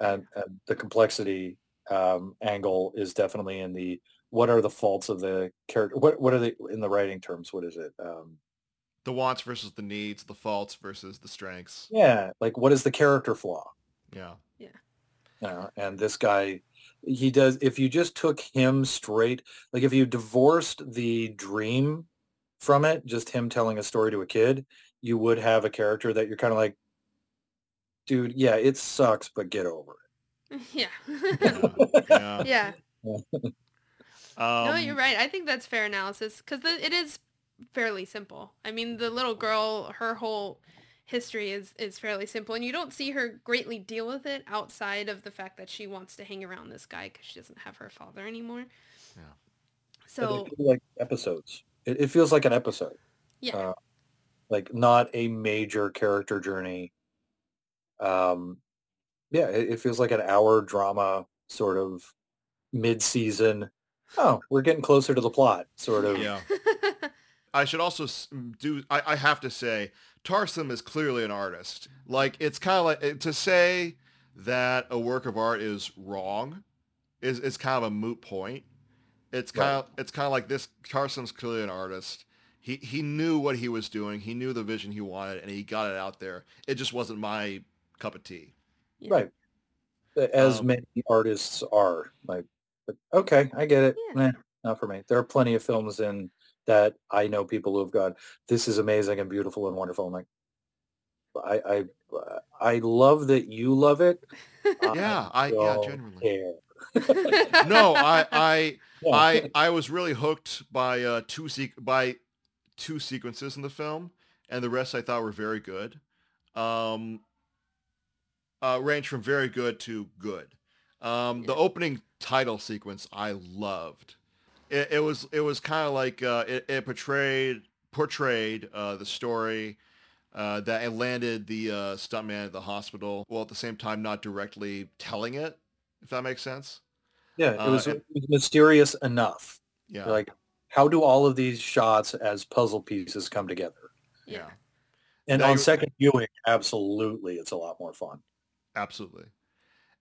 and, and the complexity um, angle is definitely in the what are the faults of the character? What what are they in the writing terms? What is it? Um, The wants versus the needs, the faults versus the strengths. yeah, like what is the character flaw? Yeah. Yeah. know, and this guy, he does. If you just took him straight, like if you divorced the dream from it, just him telling a story to a kid, you would have a character that you're kind of like, dude, yeah, it sucks, but get over yeah. Yeah. yeah. it. Um, no, you're right. I think that's fair analysis because it is fairly simple. I mean, the little girl, her whole history is is fairly simple, and you don't see her greatly deal with it outside of the fact that she wants to hang around this guy because she doesn't have her father anymore. Yeah. So they feel like episodes. It, it feels like an episode, yeah, uh, like not a major character journey. Um, yeah, it, it feels like an hour drama, sort of mid-season. Oh, we're getting closer to the plot, sort of. Yeah. I should also do. I, I have to say, Tarsem is clearly an artist. Like it's kind of like to say that a work of art is wrong is is kind of a moot point. It's kind of it's kind of like this. Tarsem's clearly an artist. He he knew what he was doing. He knew the vision he wanted, and he got it out there. It just wasn't my cup of tea. Right. As Um, many artists are. Like, but okay, I get it. Yeah. Eh, not for me. There are plenty of films in that I know people who have gone, this is amazing and beautiful and wonderful. I'm like, I, I, uh, I love that you love it. Yeah, I yeah, don't genuinely. care. No, I I I I was really hooked by uh, two se- by two sequences in the film, and the rest I thought were very good. Um, uh, range from very good to good. Um, The opening title sequence I loved. It, it was it was kind of like uh, it, it portrayed portrayed uh, the story uh, that it landed the uh, stuntman at the hospital while at the same time not directly telling it. If that makes sense. yeah, it uh, was, and- it was mysterious enough. Yeah. Like, how do all of these shots as puzzle pieces come together? yeah. And Now on second viewing, absolutely, it's a lot more fun. Absolutely.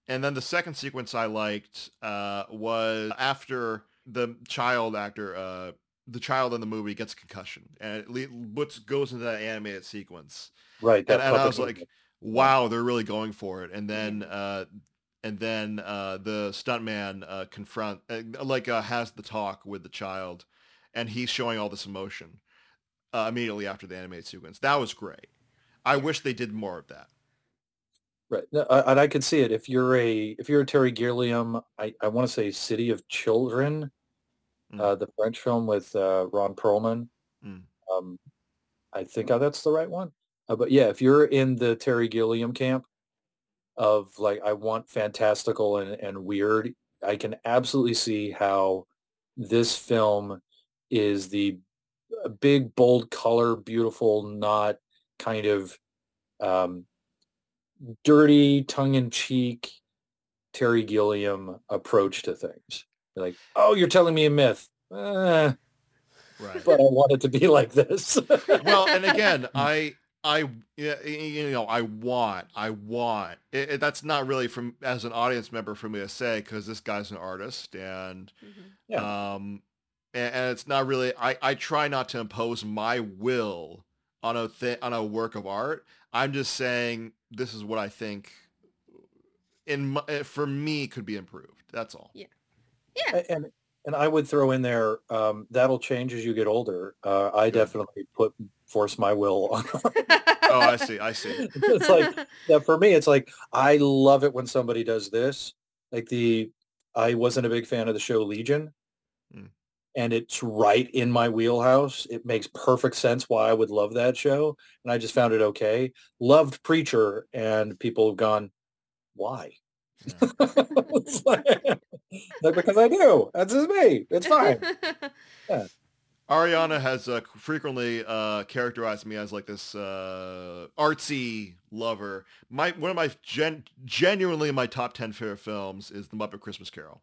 And then the second sequence I liked uh, was after the child actor, uh, the child in the movie gets a concussion, and it goes into that animated sequence. Right. And, that and I was like, wow, they're really going for it. And then, uh, and then uh, the stuntman uh, confront, uh, like, uh, has the talk with the child, and he's showing all this emotion uh, immediately after the animated sequence. That was great. I wish they did more of that. Right, no, I- and I could see it. If you're a if you're a Terry Gilliam, I, I want to say City of Children, Mm. uh, the French film with uh, Ron Perlman. Mm. Um, I think uh, that's the right one. Uh, but yeah, if you're in the Terry Gilliam camp of like I want fantastical and, and weird, I can absolutely see how this film is the big, bold color, beautiful, not kind of um, dirty, tongue-in-cheek Terry Gilliam approach to things. You're like, oh, you're telling me a myth. Eh, Right. but I want it to be like this. well, and again, I, I, you know, I want, I want. It, it- that's not really from as an audience member for me to say because this guy's an artist, and Mhm. Yeah. um, and, and it's not really. I, I try not to impose my will on a thi- on a work of art. I'm just saying this is what I think. In my, eh, for me, could be improved. That's all. Yeah. A- and and I would throw in there um, that'll change as you get older. Uh, I Good. definitely put force my will on. Oh, I see. I see. it's like that for me. It's like I love it when somebody does this. Like the I wasn't a big fan of the show Legion, Hmm. and it's right in my wheelhouse. It makes perfect sense why I would love that show, and I just found it okay. Loved Preacher, and people have gone, why? Yeah. It's like, like, because I do. That's just me. It's fine. Ariana has uh, frequently uh, characterized me as like this uh, artsy lover. My one of my gen- genuinely my top ten favorite films is The Muppet Christmas Carol.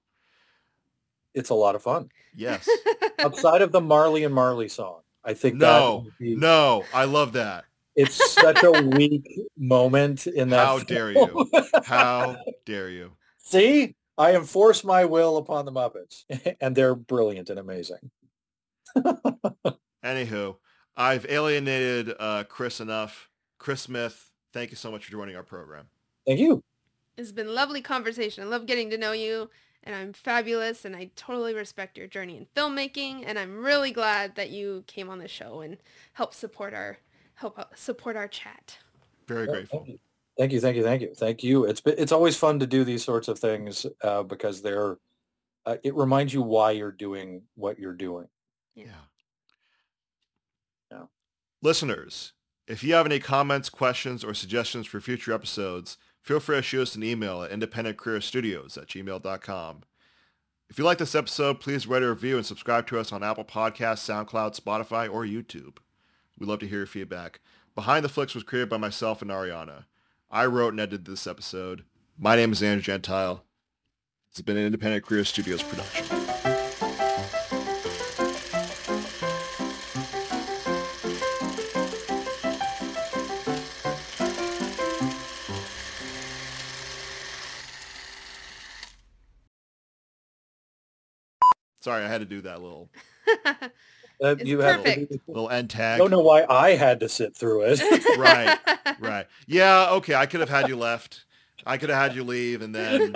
It's a lot of fun. Yes. Outside of the Marley and Marley song, I think No, that be- no, I love that. it's such a weak moment in that. How dare you? How dare you? See, I enforce my will upon the Muppets, and they're brilliant and amazing. Anywho, I've alienated uh, Chris enough. Chris Smith, thank you so much for joining our program. Thank you. It's been lovely conversation. I love getting to know you and I'm fabulous and I totally respect your journey in filmmaking and I'm really glad that you came on the show and helped support our help out- support our chat. Very Yeah, grateful. Thank you. Thank you, thank you, thank you. It's it's always fun to do these sorts of things uh, because they're uh, it reminds you why you're doing what you're doing. Yeah. Yeah. Listeners, if you have any comments, questions, or suggestions for future episodes, feel free to shoot us an email at independentcareerstudios at gmail.com. If you like this episode, please rate a review and subscribe to us on Apple Podcasts, SoundCloud, Spotify, or YouTube. We'd love to hear your feedback. Behind the Flicks was created by myself and Ariana. I wrote and edited this episode. My name is Andrew Gentile. Has been an Independent Career Studios production. Sorry, I had to do that little Uh, you have to perfect. do- little end I tag. don't know why I had to sit through it. Right. Right. Yeah. Okay. I could have had you left. I could have had you leave, and then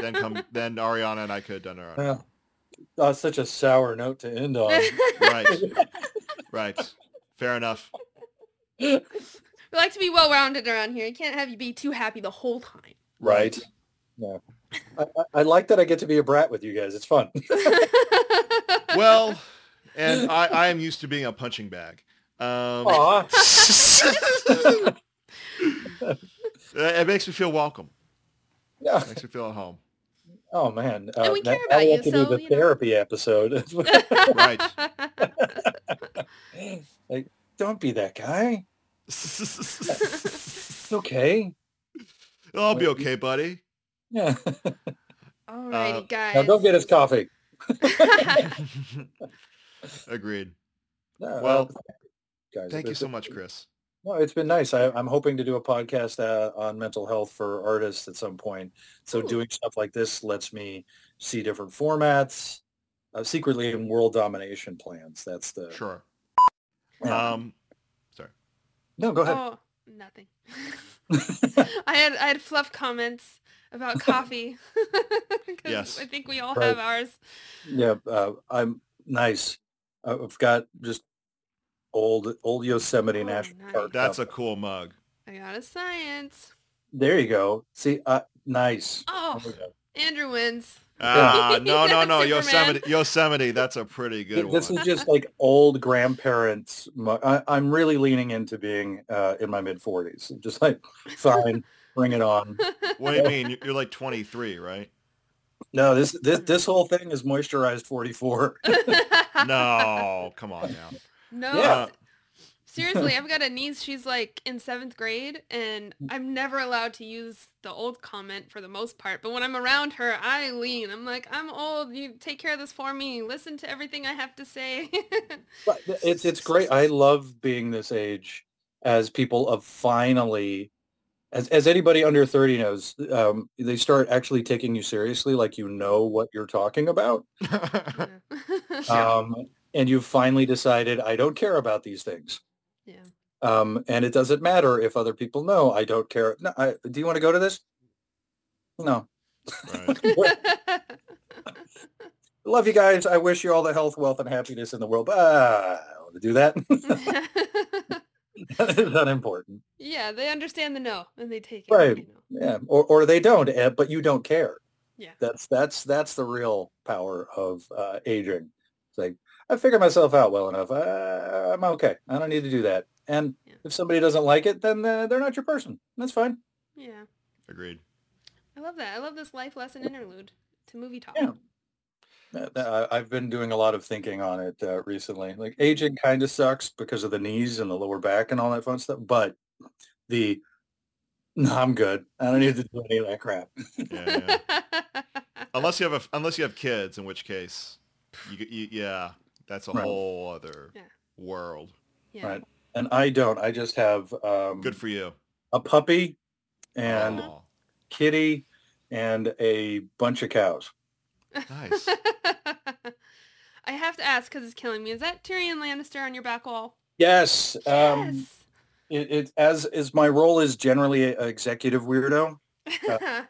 then come then Ariana and I could have done our Well, oh, such a sour note to end on. right. Right. Fair enough. we like to be well rounded around here. You can't have you be too happy the whole time. right. Yeah. I, I, I like that I get to be a brat with you guys. It's fun. Well, and I, I am used to being a punching bag. Um, Aw. it makes me feel welcome. Yeah. It Makes me feel at home. Oh man. And we care now about we you, to so, do the you know. therapy episode. Right. like, don't be that guy. It's okay. I'll be okay, buddy. Yeah. Alrighty, Uh, guys. Now go get us coffee. Agreed. No, Well, uh, guys, Thank you so much, Chris. No, it's been nice. I, I'm hoping to do a podcast uh, on mental health for artists at some point. So Ooh. doing stuff like this lets me see different formats, uh, secretly in world domination plans. That's the Sure. Yeah. Um, sorry. no. Go ahead. oh, nothing. I had I had fluff comments about coffee. Yes. I think we all Right. have ours. yeah, uh, I'm nice. Uh, I've got just old old Yosemite Oh, National nice. Park. That's a cool mug. I got a science. There you go. See, uh, nice. Oh, There. Andrew wins. Ah, no, no, no. Superman. Yosemite, Yosemite. That's a pretty good this one. This is just like old grandparents. mu- I, I'm really leaning into being uh, in my mid 40s. Just like, fine, bring it on. What do you mean? You're- You're like 23, right? No, this this this whole thing is moisturized 44. No, come on now. No. Yeah. Seriously, I've got a niece. She's like in seventh grade, and I'm never allowed to use the old comment for the most part. But when I'm around her, I lean. I'm like, I'm old. You take care of this for me. Listen to everything I have to say. But it's it's great. I love being this age as people have finally as as anybody under 30 knows, um, they start actually taking you seriously like you know what you're talking about. Um, and you've finally decided I don't care about these things. yeah. Um, and it doesn't matter if other people know I don't care. No, I, do you want to go to this? No. Right. Love you guys. I wish you all the health, wealth, and happiness in the world. But uh, I want to do that. that is unimportant. yeah, they understand the no and they take it. Right. You know. Yeah. Or, or they don't, eh, but you don't care. Yeah. That's that's that's the real power of uh, aging. It's like I figured myself out well enough. Uh, I'm okay. I don't need to do that. And Yeah. if somebody doesn't like it, then uh, they're not your person. That's fine. Yeah. Agreed. I love that. I love this life lesson interlude to movie talk. Yeah. Th- I- I've been doing a lot of thinking on it uh, recently. Like aging kind of sucks because of the knees and the lower back and all that fun stuff. But the no, I'm good. I don't need to do any of that crap. Yeah, yeah. Unless you have a, unless you have kids, in which case, you, you yeah, that's a Right. whole other Yeah. world. yeah. Right. and I don't. I just have um, Good for you. a puppy and Aw, kitty and a bunch of cows. Nice. I have to ask because it's killing me. Is that Tyrion Lannister on your back wall? Yes. Um, yes. it, it as is my role is generally an executive weirdo.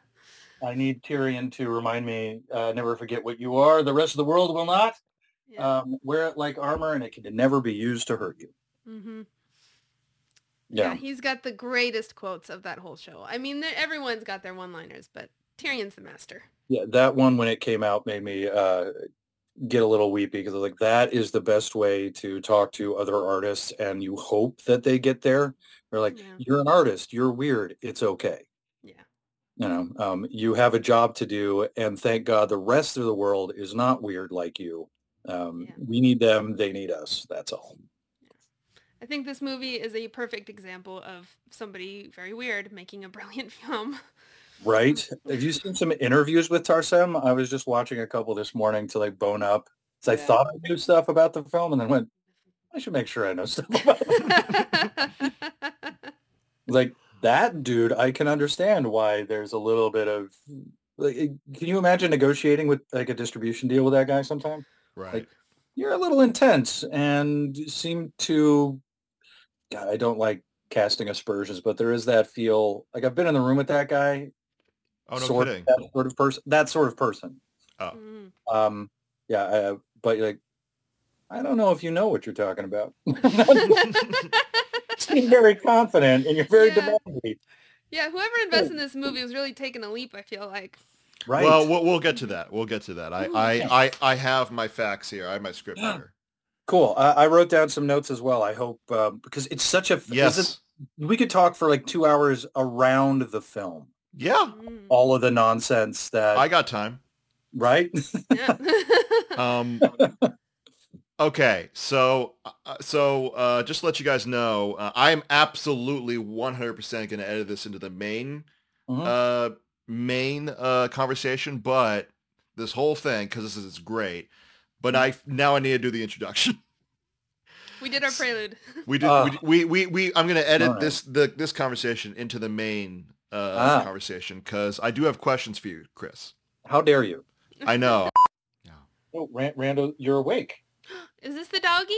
I need Tyrion to remind me, uh, never forget what you are. The rest of the world will not. yeah. Um, wear it like armor, and it can never be used to hurt you. Mm-hmm. yeah. Yeah. he's got the greatest quotes of that whole show. I mean, everyone's got their one-liners, but Tyrion's the master. Yeah, that one when it came out made me uh, get a little weepy because I was like, that is the best way to talk to other artists, and you hope that they get there. They're like, Yeah. you're an artist, you're weird, it's okay. Yeah. You know, um, you have a job to do, and thank God the rest of the world is not weird like you. Um, Yeah. We need them, they need us. That's all. I think this movie is a perfect example of somebody very weird making a brilliant film. Right? Have you seen some interviews with Tarsem? I was just watching a couple this morning to like bone up. 'cause I Yeah. thought I knew stuff about the film, and then went, I should make sure I know stuff about it. like that dude i can understand why there's a little bit of like eh, can you imagine negotiating with like a distribution deal with that guy sometime Right. you're a little intense and seem to god i don't like casting aspersions but there is that feel like i've been in the room with that guy Oh, no sort kidding. that sort of person that sort of person Mm. um yeah uh, but like i don't know if you know what you're talking about seem very confident and you're very Yeah. demanding yeah, whoever invested in this movie was really taking a leap, I feel like. right Well, we'll we'll get to that. We'll get to that. I, Ooh, I, yes. I, I have my facts here. I have my script here. Cool. I, I wrote down some notes as well. I hope um, because it's such a. is Yes. it- we could talk for like two hours around the film. Yeah. Mm. All of the nonsense that I got time. right. Yeah. Um, okay, so uh, so uh, just to let you guys know, uh, I am absolutely 100% going to edit this into the main Mhm. uh, main uh, conversation, but this whole thing because this is great. But I now I need to do the introduction. we did our prelude. We did. Ah. we, we we I'm going to edit Alright. this the this conversation into the main uh, Ah. conversation because I do have questions for you, Chris. How dare you? I know. Oh, Ran- Rando, you're awake. Is this the doggy?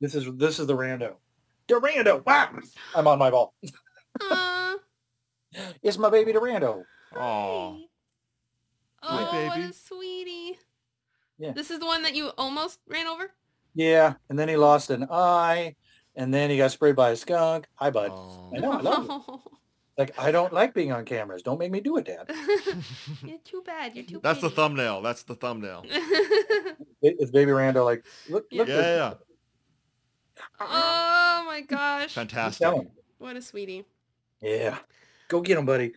This is this is the Rando. Durando. Wow. I'm on my ball. Aw. It's my baby Durando. Aw. Hi. Hi, Oh, what a sweetie. Yeah. This is the one that you almost ran over? Yeah, and then he lost an eye, and then he got sprayed by a skunk. Hi, bud. Oh. I know. I love it. Like I don't like being on cameras. Don't make me do it, Dad. You're too bad. You're too That's the thumbnail. That's the thumbnail. It- It's baby Rando. Like look, look. Yeah, yeah, yeah. oh my gosh. Fantastic. What a sweetie. Yeah. Go get him, buddy.